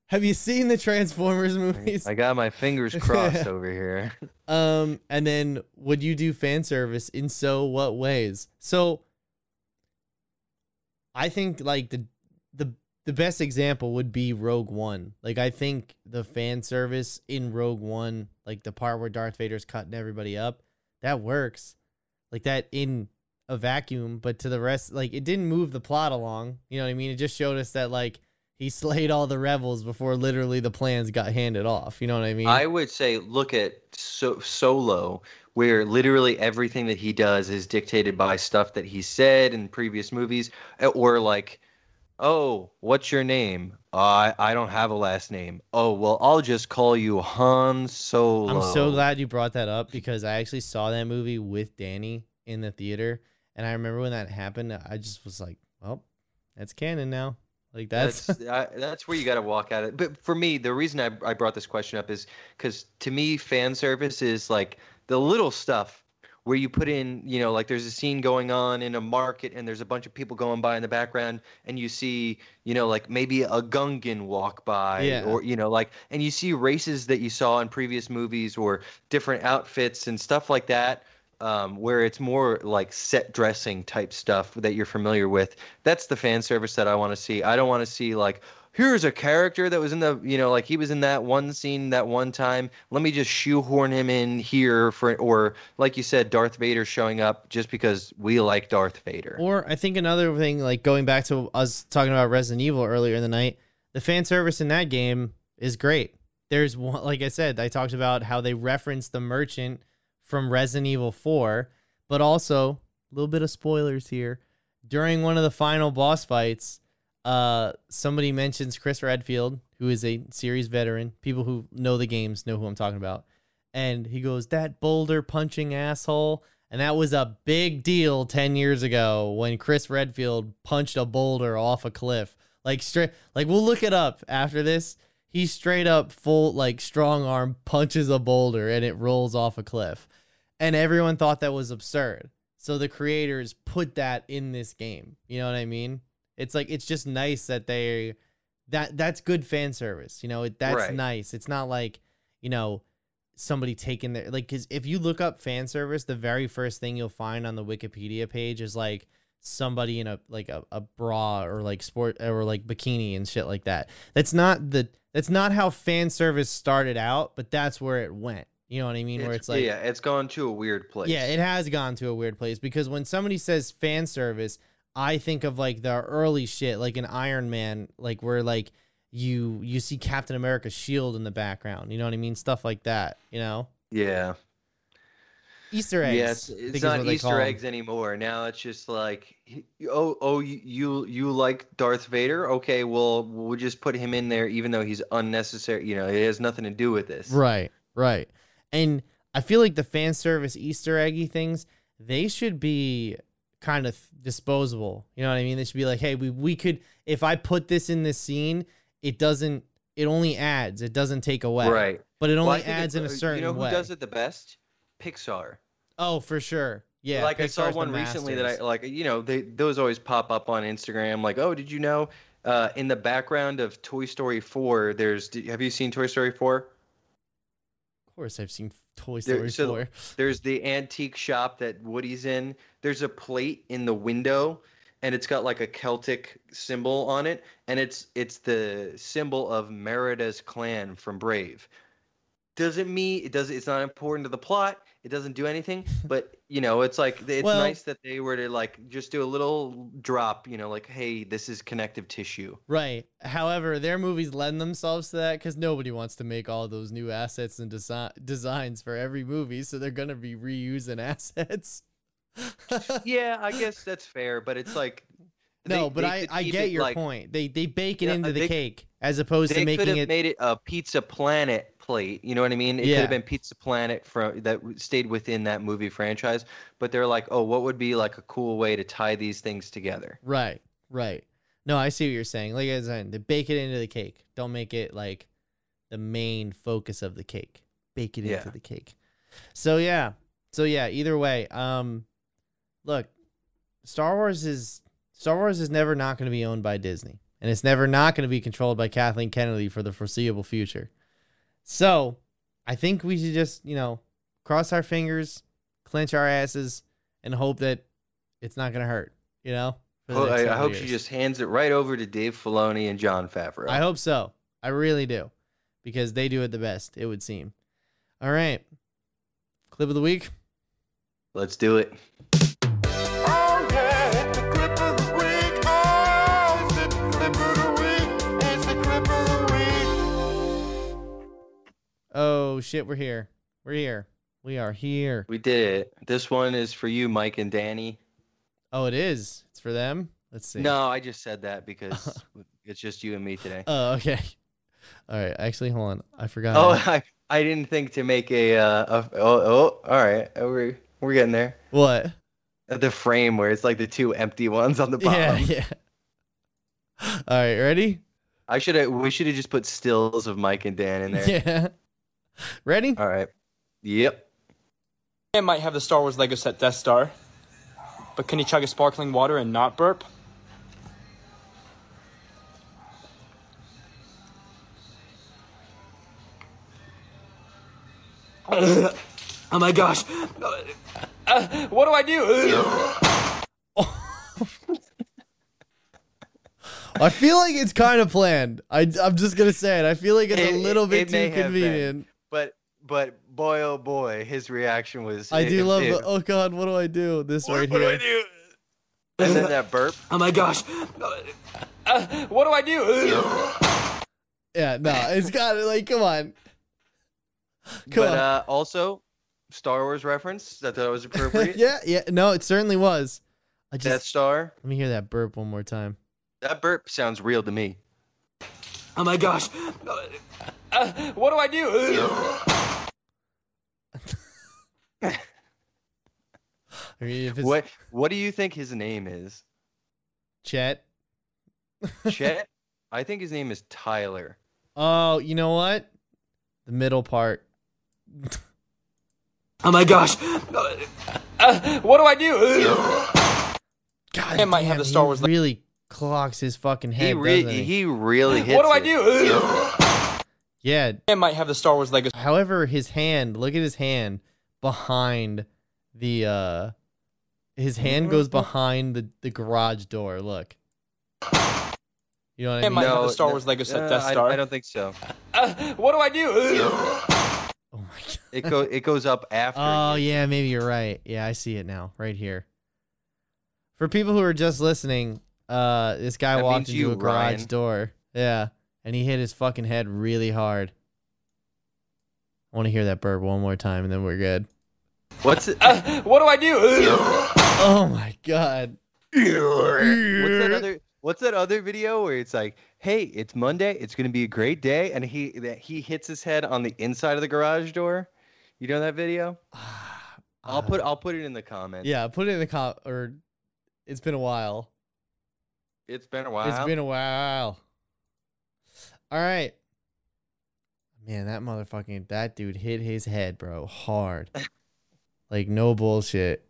have you seen the Transformers movies? I got my fingers crossed over here. Um, and then would you do fan service in so what ways? So I think like the the the best example would be Rogue One. Like I think the fan service in Rogue One, like the part where Darth Vader's cutting everybody up, that works. Like that in a vacuum, but to the rest like it didn't move the plot along. You know what I mean? It just showed us that like he slayed all the rebels before literally the plans got handed off. You know what I mean? I would say look at so- Solo, where literally everything that he does is dictated by stuff that he said in previous movies, or like, oh, what's your name? I I don't have a last name. Oh well, I'll just call you Han Solo. I'm so glad you brought that up because I actually saw that movie with Danny in the theater, and I remember when that happened. I just was like, "Well, that's canon now." Like that's, That's I, that's where you got to walk at it. But for me, the reason I, I brought this question up is because to me, fan service is like the little stuff where you put in, you know, like there's a scene going on in a market and there's a bunch of people going by in the background and you see, you know, like maybe a Gungan walk by Yeah. or, you know, like, and you see races that you saw in previous movies or different outfits and stuff like that. Um, where it's more like set dressing type stuff that you're familiar with. That's the fan service that I want to see. I don't want to see like here's a character that was in the you know like he was in that one scene that one time. Let me just shoehorn him in here for or like you said, Darth Vader showing up just because we like Darth Vader. or I think another thing, like going back to us talking about Resident Evil earlier in the night, the fan service in that game is great. There's one, like I said, I talked about how they reference the merchant from Resident Evil 4, but also a little bit of spoilers here. During one of the final boss fights, uh, somebody mentions Chris Redfield, who is a series veteran. People who know the games know who I'm talking about. And he goes, That boulder punching asshole. And that was a big deal 10 years ago when Chris Redfield punched a boulder off a cliff. Like straight like we'll look it up after this. He straight up full like strong arm punches a boulder and it rolls off a cliff. And everyone thought that was absurd. So the creators put that in this game. You know what I mean? It's like it's just nice that they that that's good fan service. You know, it, that's Right. nice. It's not like, you know, somebody taking their like cuz if you look up fan service, the very first thing you'll find on the Wikipedia page is like somebody in a like a, a bra or like sport or like bikini and shit like that. That's not the that's not how fan service started out, but that's where it went. You know what I mean? Where it's like yeah, it's gone to a weird place. yeah, it has gone to a weird place because when somebody says fan service, I think of like the early shit, like an Iron Man, like where like you you see Captain America's shield in the background. You know what I mean? Stuff like that. You know, yeah. Easter eggs. Yes, I think it's not what they call Easter eggs anymore. Now it's just like, oh, oh, you you you like Darth Vader? Okay, well, we'll just put him in there, even though he's unnecessary. You know, it has nothing to do with this. Right, right. And I feel like the fan service Easter eggy things, they should be kind of disposable. You know what I mean? They should be like, hey, we we could if I put this in this scene, it doesn't it only adds, it doesn't take away. Right. But it only think adds it- in a uh, certain You know who way. does it the best? Pixar. Oh, for sure. Yeah. like I saw Pixar's the one recently that I like. You know, they those always pop up on Instagram. Like, oh, did you know? Uh, in the background of Toy Story 4, there's. Have you seen Toy Story 4? Of course I've seen Toy There- Story so 4. There's the antique shop that Woody's in. There's a plate in the window and it's got like a Celtic symbol on it, and it's it's the symbol of Merida's clan from Brave. Doesn't mean it does. It's not important to the plot. It doesn't do anything, but you know, it's like it's Well- nice that they were to like just do a little drop. You know, like hey, this is connective tissue. Right. However, their movies lend themselves to that because nobody wants to make all those new assets and desi- designs for every movie, so they're gonna be reusing assets. Yeah, I guess that's fair, but it's like no, they- but they I, I get your like- point. They they bake it Yeah, into uh, the they- cake as opposed to making it. made it a Pizza Planet plate. You know what I mean? It could have been Pizza Planet from that stayed within that movie franchise. But they're like, oh, what would be like a cool way to tie these things together? Right, right. No, I see what you're saying. Like I said, they bake it into the cake. Don't make it like the main focus of the cake. Bake it Yeah. into the cake. So yeah. So yeah, either way, um look, Star Wars is Star Wars is never not going to be owned by Disney. And it's never not going to be controlled by Kathleen Kennedy for the foreseeable future. So, I think we should just, you know, cross our fingers, clench our asses, and hope that it's not going to hurt, you know? Oh, I, I hope she just hands it right over to Dave Filoni and Jon Favreau. I hope so. I really do. Because they do it the best, it would seem. All right. Clip of the week. Let's do it. Oh shit, we're here. We're here. We are here. We did it. This one is for you, Mike and Danny. Oh, it is. It's for them. Let's see. No, I just said that because it's just you and me today. Oh, okay. All right. Actually, hold on. I forgot. Oh, I, I didn't think to make a, uh, a oh, oh, all right. Uh, We're, we're getting there. what? Uh, The frame where it's like the two empty ones on the bottom. Yeah, yeah. All right. Ready? I should have. We should have just put stills of Mike and Dan in there. Yeah. Ready? All right. Yep. Man might have the Star Wars Lego set Death Star, but can he chug a sparkling water and not burp? oh my gosh. Uh, what do I do? I feel like it's kind of planned. I, I'm just gonna say it. I feel like it's a little it- bit it may too have been. convenient. But but boy oh boy, his reaction was. I do love the. Oh God, what do I do? This right what do here. I do? And then that burp. Oh my gosh. Uh, what do I do? Yeah, no, it's got it. Like, come on. Come but on. uh, also, Star Wars reference. I thought it was appropriate. yeah, yeah. No, it certainly was. I just Death Star. let me hear that burp one more time. That burp sounds real to me. Oh my gosh. Uh, what do I do? I mean, if it's What What do you think his name is? Chet. Chet. I think his name is Tyler. Oh, you know what? The middle part. Oh my gosh. Uh, what do I do? God It might have damn, the Star Wars, like- really clocks his fucking head. He re- he? he really hits What do I it. do? Yeah. It might have the Star Wars Lego However, his hand. Look at his hand behind the. uh His hand goes behind the the garage door. Look. You know what I It mean? might have No, the Star no, Wars Lego set uh, Death Star. I, don't think so. Uh, what do I do? Oh my god. It go it goes up after. Oh he- yeah, maybe you're right. Yeah, I see it now, right here. For people who are just listening, uh, this guy That walked into you, a garage Ryan. door. Yeah, and he hit his fucking head really hard. I want to hear that burp one more time, and then we're good. What's it? Uh, what do I do? Oh my god. What's that other? What's that other video where it's like, "Hey, it's Monday. It's gonna be a great day," and he that he hits his head on the inside of the garage door. You know that video? I'll put I'll put it in the comments. Yeah, put it in the com or. It's been a while. it's been a while. It's been a while. All right. Man, that motherfucking that dude hit his head, bro, hard. like no bullshit.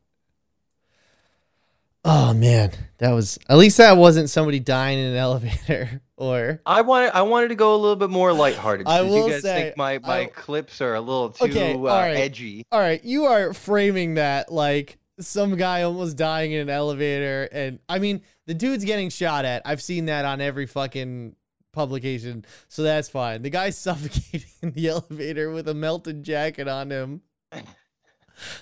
Oh man, that was at least that wasn't somebody dying in an elevator or I wanted I wanted to go a little bit more lighthearted. I will you guys say, think my my I- clips are a little too Okay, uh, right. edgy. All right, you are framing that like some guy almost dying in an elevator, and I mean the dude's getting shot at. I've seen that on every fucking publication, so that's fine. The guy's suffocating in the elevator with a melted jacket on him.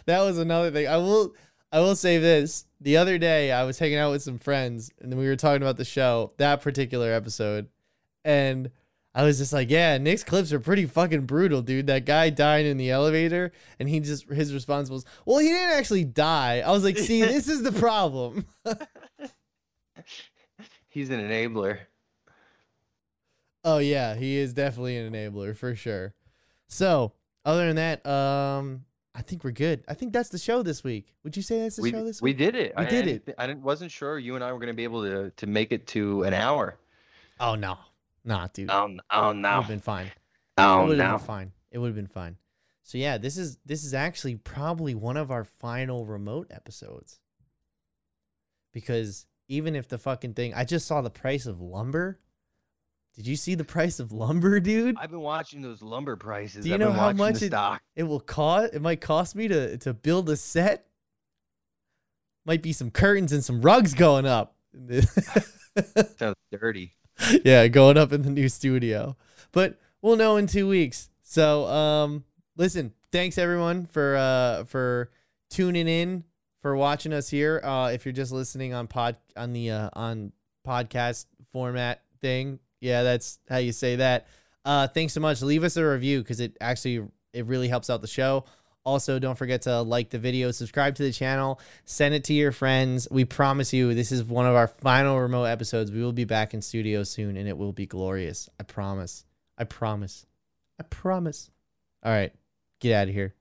That was another thing. I will I will say this. The other day I was hanging out with some friends and then we were talking about the show, that particular episode. And I was just like, yeah, Nick's clips are pretty fucking brutal, dude. That guy dying in the elevator and he just his response was, "Well, he didn't actually die." I was like, "See, this is the problem." He's an enabler. Oh yeah, he is definitely an enabler for sure. So, other than that, um I think we're good. I think that's the show this week. Would you say that's the we, show this we week? did it. We I, did it. I didn't, wasn't sure you and I were going to be able to to make it to an hour. Oh no. Nah, dude. Oh, oh It would have been fine. Oh it would have no. been fine. It would have been fine. So yeah, this is this is actually probably one of our final remote episodes. Because even if the fucking thing I just saw the price of lumber. Did you see the price of lumber, dude? I've been watching those lumber prices. Do you I've know been how much it- stock. It will cost it might cost me to to build a set. Might be some curtains and some rugs going up. Sounds dirty. yeah, going up in the new studio. But we'll know in two weeks. So um listen, thanks everyone for uh for tuning in, for watching us here. Uh if you're just listening on pod on the uh on podcast format thing. Yeah, that's how you say that. Uh thanks so much. Leave us a review because it actually it really helps out the show. Also, don't forget to like the video, subscribe to the channel, send it to your friends. We promise you, this is one of our final remote episodes. We will be back in studio soon and it will be glorious. I promise. I promise. I promise. All right, get out of here.